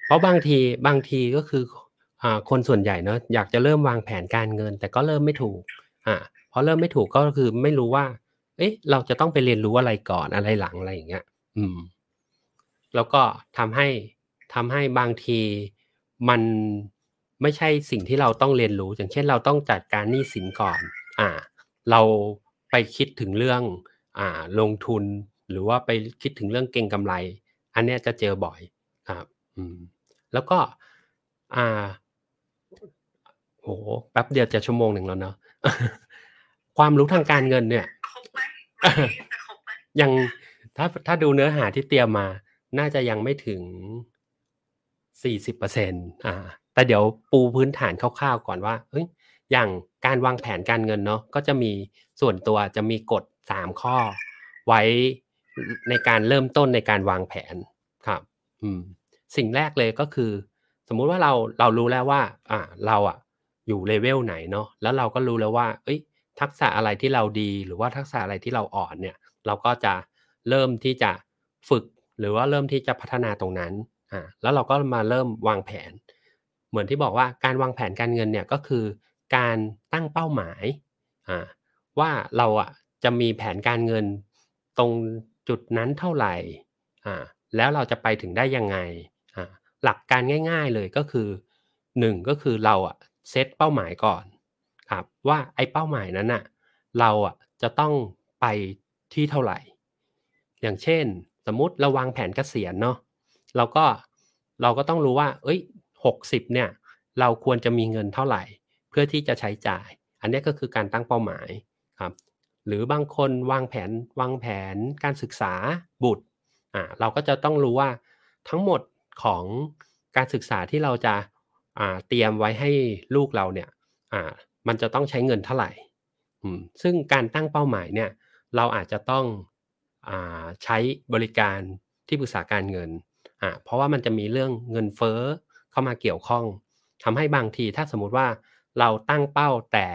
เพราะบางทีบางทีก็คืออ่าคนส่วนใหญ่เนอะอยากจะเริ่มวางแผนการเงิน แต่ก็เริ่มไม่ถูก อ่าพอเริ่มไม่ถูกก็คือไม่รู้ว่า เอ๊ะ เราจะต้องไปเรียนรู้อะไรก่อนอะไรหลังอะไรอย่างเงี้ย อืม แล้วก็ทำให้ทำให้บางทีมันไม่ใช่สิ่งที่เราต้องเรียนรู้ อย่างเช่นเราต้องจัดการหนี้สินก่อนอ่าเราไปคิดถึงเรื่องอ่าลงทุน หรือว่าไปคิดถึงเรื่องเก็งกำไร อันเนี้ยจะเจอบ่อยครับอืมแล้วก็อ่าโหแป๊บเดียวจะชั่วโมงหนึ่งแล้วเนาะความรู้ทางการเงินเนี่ยครบไหมวันนี้จะครบไหมยังถ้าถ้าดูเนื้อหาที่เตรียมมา น่าจะยังไม่ถึงสี่สิบเปอร์เซ็นอ่า แต่เดี๋ยวปูพื้นฐานคร่าวๆก่อนว่าเฮ้ยอย่างการวางแผนการเงินเนาะก็จะมีส่วนตัวจะมีกฎสามข้อ ไว้ในการเริ่มต้นในการวางแผนครับ อืม สิ่งแรกเลยก็คือ สมมุติว่าเราเรารู้แล้วว่า อ่า เราอะ อยู่เลเวลไหนเนาะแล้วเราก็รู้แล้วว่า เอ้ย ทักษะอะไรที่เราดี หรือว่าทักษะอะไรที่เราอ่อนเนี่ย เราก็จะเริ่มที่จะฝึก หรือว่าเริ่มที่จะพัฒนาตรงนั้นอ่าแล้วเราก็มาเริ่มวางแผน เหมือนที่บอกว่าการวางแผนการเงินเนี่ยก็คือการตั้งเป้าหมายอ่าว่าเราอะจะมีแผนการเงินตรงจุดนั้นเท่าไหร่อ่าแล้วเราจะไปถึงได้ยังไงอ่าหลักการง่าย ๆเลยก็คือหนึ่งก็คือเราอะเซตเป้าหมายก่อนครับว่าไอ้เป้าหมายนั้นอะเราอะจะต้องไปที่เท่าไหร่ อย่างเช่น สมมติเราวางแผนเกษียณเนาะเราก็เราก็ต้องรู้ว่า เอ้ยหกสิบเนี่ย เราควรจะมีเงินเท่าไหร่ เพื่อที่จะใช้จ่าย อันนี้ก็คือการตั้งเป้าหมายครับ หรือบางคนวางแผนวางแผนการศึกษาบุตรอ่าเราก็จะต้องรู้ว่าทั้งหมดของการศึกษาที่เราจะอ่าเตรียมไว้ให้ลูกเราเนี่ยอ่ามันจะต้องใช้เงินเท่าไหร่อืมซึ่งการตั้งเป้าหมายเนี่ย เราอาจจะต้อง ใช้บริการที่ปรึกษาการเงินอ่าเพราะว่ามันจะมีเรื่องเงินเฟ้อเข้ามาเกี่ยวข้องทำให้บางทีถ้าสมมุติว่าเราตั้งเป้าแต่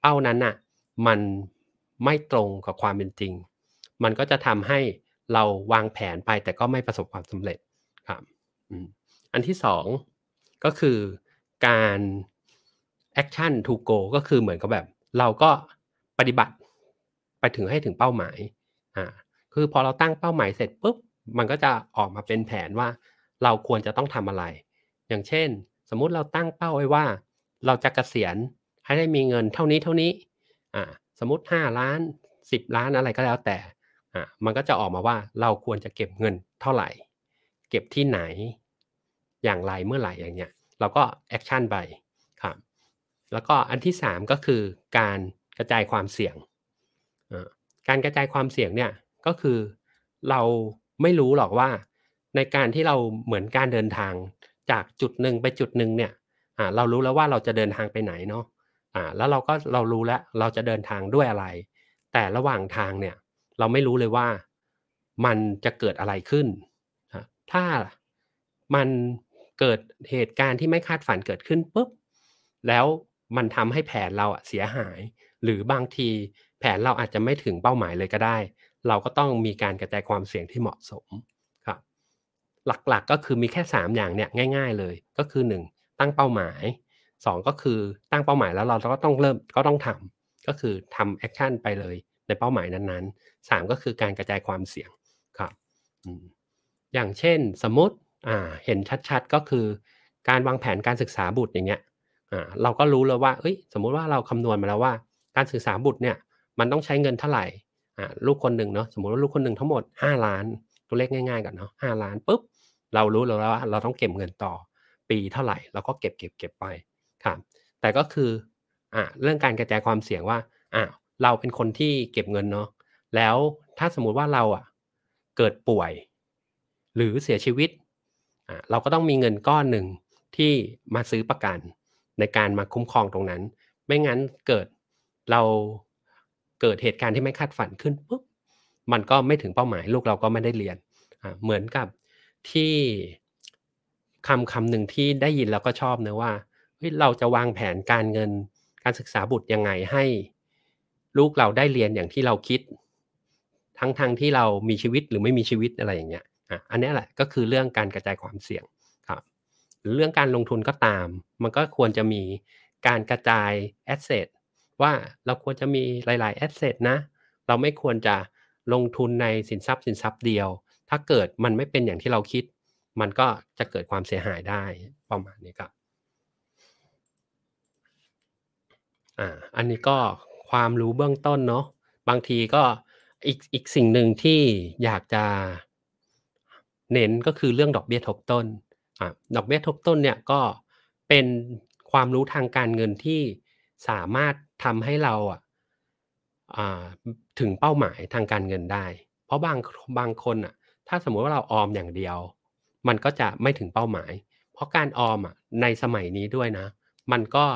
เป้านั้นน่ะมันไม่ตรงกับความเป็นจริง มันก็จะทำให้เราวางแผนไปแต่ก็ไม่ประสบความสำเร็จครับอันที่สองก็คือการ action to go ก็คือเหมือนกับแบบ เราก็ปฏิบัติไปถึงให้ถึงเป้าหมายอ่า คือพอเราตั้งเป้าหมายเสร็จปุ๊บมันก็จะออกมาเป็นแผนว่า เราควรจะต้องทำอะไร อย่างเช่น สมมุติเราตั้งเป้าไว้ว่า เราจะเกษียณให้ได้มีเงินเท่านี้เท่านี้อ่าสมมติ 5 ล้าน 10 ล้านอะไรก็แล้วแต่อ่ามันก็จะออกมาว่าเราควรจะเก็บเงินเท่าไหร่ เก็บที่ไหน อย่างไรเมื่อไหร่อย่างเงี้ยเราก็ action ไปครับแล้วก็อันที่ 3 ก็คือการกระจายความเสี่ยง การกระจายความเสี่ยงเนี่ย ก็คือเราไม่รู้หรอกว่า ในการที่เราเหมือนการเดินทางจากจุดหนึ่งไปจุดหนึ่งเนี่ยเรารู้แล้วว่าเราจะเดินทางไปไหนเนาะอ่าแล้วเราก็เรารู้แล้วเราจะเดินทางด้วยอะไร แต่ระหว่างทางเนี่ย เราไม่รู้เลยว่ามันจะเกิดอะไรขึ้น ถ้ามันเกิดเหตุการณ์ที่ไม่คาดฝันเกิดขึ้นปุ๊บแล้วมันทำให้แผนเราเสียหาย หรือบางทีแผนเราอาจจะไม่ถึงเป้าหมายเลยก็ได้ เราก็ต้องมีการกระจายความเสี่ยงที่เหมาะสมครับหลักๆกก็คือมีแค่ 3 อย่างเนี่ยง่าย ๆ เลยก็คือ 1 ตั้งเป้าหมาย 2 ก็คือตั้งเป้าหมายแล้วเราก็ต้องเริ่มก็ต้องทำก็คือทำแอคชั่นไปเลยในเป้าหมายนั้นๆ 3 ก็คือการกระจายความเสี่ยงครับอย่างเช่นสมมติอ่าเห็นชัดๆก็คือการวางแผนการศึกษาบุตรอย่างเงี้ยเราก็รู้แล้วว่า เอ้ย สมมุติว่าเราคำนวณมาแล้วว่า การศึกษาบุตรเนี่ย มันต้องใช้เงินเท่าไหร่ ลูกคนหนึ่งเนาะสมมติว่าลูกคนหนึ่งทั้งหมด 5 ล้าน ตัวเลขง่ายๆก่อนเนาะห้าล้านปุ๊บเรารู้แล้วว่าเราต้องเก็บเงินต่อปีเท่าไหร่เราก็เก็บเก็บเก็บไปครับแต่ก็คืออ่าเรื่องการกระจายความเสี่ยงว่าอ่าเราเป็นคนที่เก็บเงินเนาะแล้วถ้าสมมุติว่าเราอะเกิดป่วย หรือเสียชีวิตอ่าเราก็ต้องมีเงินก้อนหนึ่งที่มาซื้อประกันในการมาคุ้มครองตรงนั้น ไม่งั้นเกิดเรา เกิดเหตุการณ์ที่ไม่คาดฝันขึ้นปุ๊บมันก็ไม่ถึงเป้าหมายลูกเราก็ไม่ได้เรียนอ่าเหมือนกับที่คำคำหนึ่งที่ได้ยินแล้วก็ชอบนะว่าเฮ้ยเราจะวางแผนการเงินการศึกษาบุตรยังไงให้ ลูกเราได้เรียนอย่างที่เราคิด ทั้งทางที่เรามีชีวิตหรือไม่มีชีวิตอะไรอย่างเงี้ยอะอันนี้แหละก็คือเรื่องการกระจายความเสี่ยงครับหรือเรื่องการลงทุนก็ตาม มันก็ควรจะมีการกระจายแอสเซท ว่าเราควรจะมีหลาย ๆ แอสเซทนะ เราไม่ควรจะลงทุนในสินทรัพย์สินทรัพย์เดียว ถ้าเกิดมันไม่เป็นอย่างที่เราคิด มันก็จะเกิดความเสียหายได้ประมาณนี้ครับอ่าอันนี้ก็ความรู้เบื้องต้นเนาะบางทีก็อีกอีกสิ่งหนึ่งที่อยากจะเน้นก็คือเรื่องดอกเบี้ยทบต้นอ่าดอกเบี้ยทบต้นเนี่ยก็เป็นความรู้ทางการเงินที่สามารถ ทำให้เราอะถึงเป้าหมายทางการเงินได้ เพราะบางบางคนอะ ถ้าสมมติว่าเราออมอย่างเดียว มันก็จะไม่ถึงเป้าหมาย เพราะการออมอะในสมัยนี้ด้วยนะ มันก็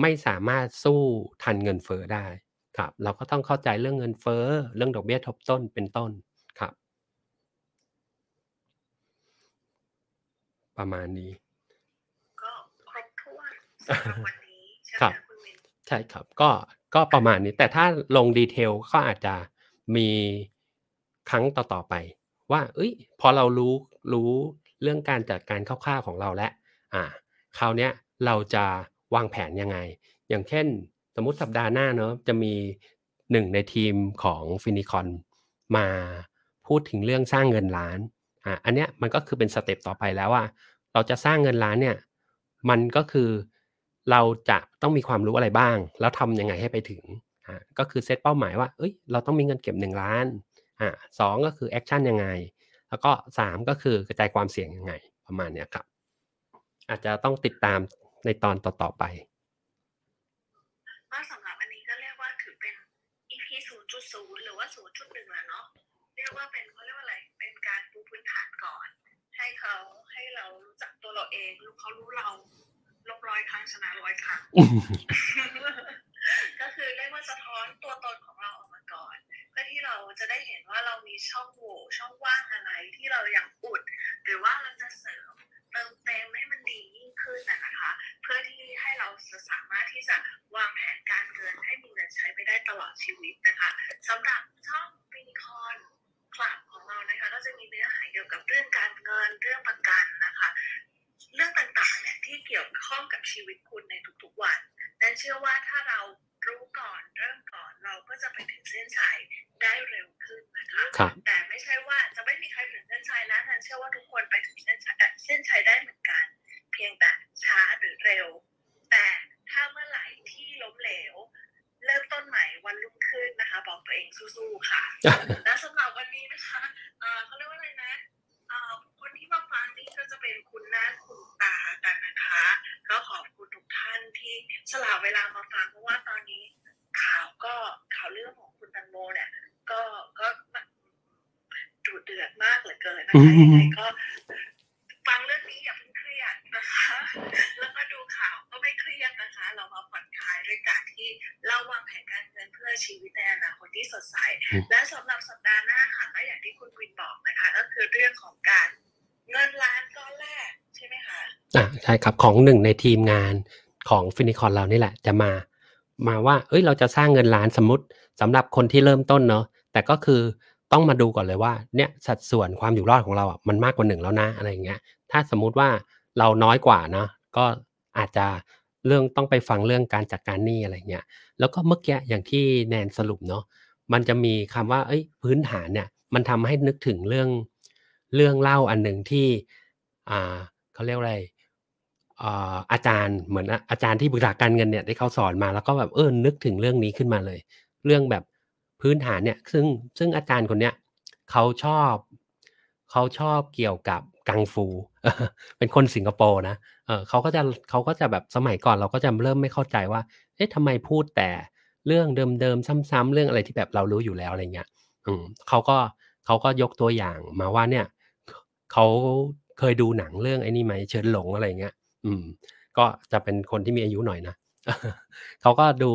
ไม่สามารถสู้ทันเงินเฟอ้อได้ครับ เราก็ต้องเข้าใจเรื่องเงินเฟอ้อเรื่องดอกเบี้ยทบต้นเป็นต้นครับ ประมาณนี้ ก็ครบถ้วนสำหรับวันนี้ใช่ไหมครับคุณวิน ใช่ครับ ก็ก็ประมาณนี้ แต่ถ้าลง detail ก็อาจจะมีครั้งต่อๆไป ว่าเอ้ย พอเรารู้รู้เรื่องการจัดการคร่าวๆของเราแล้วอ่า คราวเนี้ยเราจะวางแผนยังไง อย่างเช่น สมมติสัปดาห์หน้าเนอะจะมีหนึ่งในทีมของฟินิคอนมาพูดถึงเรื่องสร้างเงินล้านอะอันเนี้ยมันก็คือเป็น step ต่อไปแล้วว่าเราจะสร้างเงินล้านเนี่ย มันก็คือ เราจะต้องมีความรู้อะไรบ้าง แล้วทำยังไงให้ไปถึงอ่าก็คือเซตเป้าหมายว่าเอ้ยเราต้องมีเงินเก็บหนึ่งล้านอ่าสองก็คือแอคชั่นยังไง แล้วก็สามก็คือกระจายความเสี่ยงยังไงประมาณเนี้ยครับ อาจจะต้องติดตามในตอนต่อๆไปก็สำหรับอันนี้ก็เรียกว่าถือเป็น EP 0.0 หรือว่า 0.1แล้วเนาะเรียกว่าเป็นเขาเรียกว่าอะไรเป็นการปูพื้นฐานก่อน ให้เขาให้เรารู้จักตัวเราเองรู้เขารู้เรา ลบร้อยครั้งชนะร้อยครั้งก็คือเรียกว่าสะท้อนตัวตนของเราออกมาก่อน เพื่อที่เราจะได้เห็นว่าเรามีช่องโหว่ช่องว่างอะไรที่เราอยากอุด หรือว่าเราจะเสริมเติมเต็มให้มันดียิ่งขึ้นนะคะ เพื่อที่ให้เราสามารถที่จะวางแผนการเงินให้มีเงินใช้ไปได้ตลอดชีวิตนะคะสำหรับช่องฟินิคอนคลับของเรานะคะ ก็จะมีเนื้อหาเกี่ยวกับเรื่องการเงินเรื่องประกันนะคะ เรื่องต่างๆเนี่ยที่เกี่ยวข้องกับชีวิตคุณในทุกๆวันนั้นเชื่อว่าถ้าเรารู้ก่อนเริ่มก่อนเราก็จะไปถึงเส้นชัยได้เร็วขึ้นนะคะครับแต่ไม่ใช่ว่าจะไม่มีใครถึงเส้นชัยนะนันเชื่อว่าทุกคนไปถึงเส้นชัยเอ่อเส้นชัยได้เหมือนกัน เพียงแต่ช้าหรือเร็ว แต่ถ้าเมื่อไหร่ที่ล้มเหลว เริ่มต้นใหม่วันรุ่งขึ้นนะคะ บอกตัวเองสู้ๆค่ะ และสำหรับวันนี้นะคะเอ่อเขาเรียกว่าอะไรนะเอ่อคนที่ มาฟังนี่ก็จะเป็นคุณหน้าคุณตากันนะคะ ก็ขอบคุณทุกท่านที่สละเวลามาฟังเพราะว่าตอนนี้ข่าวก็ข่าวเรื่องของคุณตังโมเนี่ย ก็ก็ดุเดือดมากเหลือเกินนะคะยังไงก็ฟังเรื่องนี้อย่าเพิ่งเครียดนะคะ แล้วก็ดูข่าวก็ไม่เครียดนะคะ เรามาผ่อนคลายด้วยการที่เราวางแผนการเงินเพื่อชีวิตในอนาคตที่สดใสอืมและ ช่ครับของหนึ่งในทีมงานของฟินิคอนเรานี่แหละจะมามาว่า เอ้ย เราจะสร้างเงินล้านสมมติสำหรับคนที่เริ่มต้นเนาะ แต่ก็คือต้องมาดูก่อนเลยว่า เนี่ยสัดส่วนความอยู่รอดของเราอะมันมากกว่าหนึ่งแล้วนะอะไรอย่างเงี้ย ถ้าสมมุติว่าเราน้อยกว่าเนาะก็อาจจะเรื่องต้องไปฟังเรื่องการจัดการหนี้อะไรเงี้ย แล้วก็เมื่อกี้อย่างที่แนนสรุปเนาะ มันจะมีคำว่า เอ้ย พื้นฐานเนี่ย มันทำให้นึกถึงเรื่องเรื่องเล่าอันหนึ่งที่ อ่าเขาเรียกอะไร อาจารย์เหมือนอาจารย์ที่ปรึกษาการเงินเนี่ยที่เขาสอนมาแล้วก็แบบเออนึกถึงเรื่องนี้ขึ้นมาเลย เรื่องแบบพื้นฐานเนี่ยซึ่งซึ่งอาจารย์คนเนี้ยเขาชอบเขาชอบเกี่ยวกับกังฟูเป็นคนสิงคโปร์นะเออเขาก็จะเขาก็จะแบบสมัยก่อนเราก็จะเริ่มไม่เข้าใจว่าเอ๊ะทำไมพูดแต่เรื่องเดิมๆซ้ำๆเรื่องอะไรที่แบบเรารู้อยู่แล้วอะไรเงี้ยอืมเขาก็เขาก็ยกตัวอย่างมาว่าเนี่ยเขาเคยดูหนังเรื่องไอ้นี่ไหมเชิญหลงอะไรเงี้ย อืม ก็จะเป็นคนที่มีอายุหน่อยนะเขาก็ดู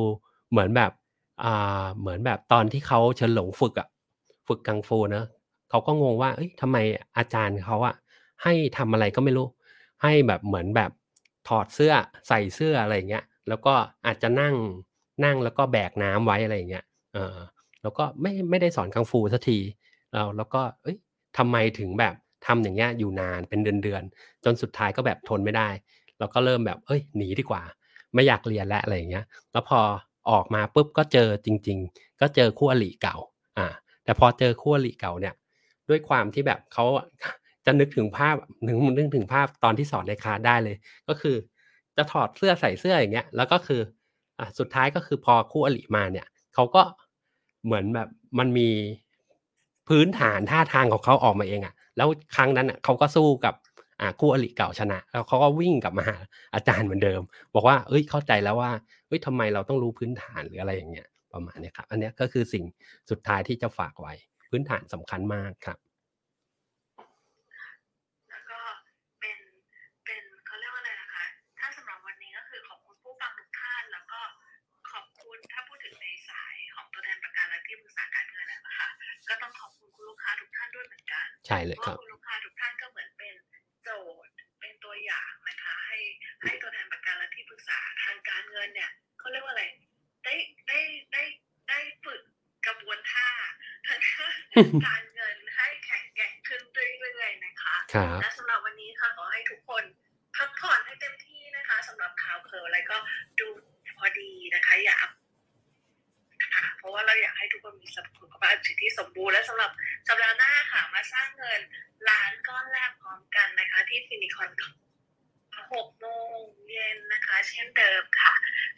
เหมือนแบบอ่าเหมือนแบบตอนที่เขาเชิญหลงฝึกอะฝึกกังฟูเนะเขาก็งงว่าเอ้ยทำไมอาจารย์เขาอะให้ทำอะไรก็ไม่รู้ ให้แบบเหมือนแบบถอดเสื้อใส่เสื้ออะไรเงี้ย แล้วก็อาจจะนั่งนั่งแล้วก็แบกน้ำไว้อะไรเงี้ยเออแล้วก็ไม่ไม่ได้สอนกังฟูสักทีเราแล้วก็เอ้ยทำไมถึงแบบทำอย่างเงี้ยอยู่นานเป็นเดือนเดือนๆจนสุดท้ายก็แบบทนไม่ได้ เราก็เริ่มแบบเอ้ยหนีดีกว่า ไม่อยากเรียนแล้วอะไรอย่างเงี้ย แล้วพอออกมาปุ๊บก็เจอจริง ๆ ก็เจอคู่อริเก่าอ่าแต่พอเจอคู่อริเก่าเนี่ย ด้วยความที่แบบเขาจะนึกถึงภาพนึกนึกถึงภาพตอนที่สอนในคลาสได้เลย ก็คือจะถอดเสื้อใส่เสื้ออย่างเงี้ย แล้วก็คืออะสุดท้ายก็คือพอคู่อริมาเนี่ยเขาก็เหมือนแบบมันมีพื้นฐานท่าทางของเขาออกมาเองอะ่ะ แล้วครั้งนั้นอะเขาก็สู้กับ อ่าคู่อริเก่าชนะ แล้วเขาก็วิ่งกลับมาหาอาจารย์เหมือนเดิม บอกว่าเอ้ยเข้าใจแล้วว่าเอ้ยทำไมเราต้องรู้พื้นฐานหรืออะไรอย่างเงี้ยประมาณเนี้ยครับอันเนี้ยก็คือสิ่งสุดท้ายที่จะฝากไว้ พื้นฐานสำคัญมากครับแล้วก็เป็นเป็นเขาเรียกว่าอะไรนะคะถ้าสำหรับวันนี้ก็คือขอบคุณผู้ฟังทุกท่านแล้วก็ขอบคุณถ้าพูดถึงในสายของตัวแทนประกันและที่ปรึกษาการเงินนะคะก็ต้องขอบคุณคุณลูกค้าทุกท่านด้วยเหมือนกันใช่เลยเพครัราะบคุณ ให้ให้ตัวแทนประกันและที่ปรึกษาทางการเงินเนี่ยเขาเรียกว่าอะไร ได้ได้ได้ได้ฝึกกระบวนท่าทางการเงินให้แข็งแกร่งขึ้นเรื่อยๆนะคะครับและสำหรับวันนี้ค่ะขอให้ทุกคนพักผ่อนให้เต็มที่นะคะสำหรับข่าวเคิร์อะไรก็ดูพอดีนะคะ อย่าค่ะเพราะว่าเราอยากให้ทุกคนมีสุขภาพจิตที่สมบูรณ์และสำหรับสัปดาห์หน้าค่ะมาสร้างเงินล้านก้อนแรกพร้อมกันนะคะ ที่ฟินิคอน 6โมงเย็นนะคะ เช่นเดิมค่ะ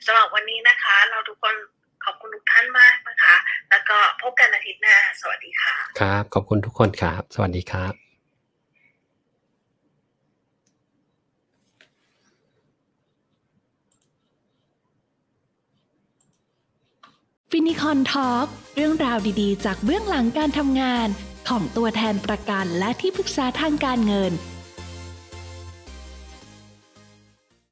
สำหรับวันนี้นะคะ เราทุกคนขอบคุณทุกท่านมากนะคะ แล้วก็พบกันอาทิตย์หน้า สวัสดีค่ะ ครับ ขอบคุณทุกคนครับ สวัสดีครับฟินิคอน Talk เรื่องราวดีๆ จากเบื้องหลังการทำงาน ของตัวแทนประกันและที่ปรึกษาทางการเงิน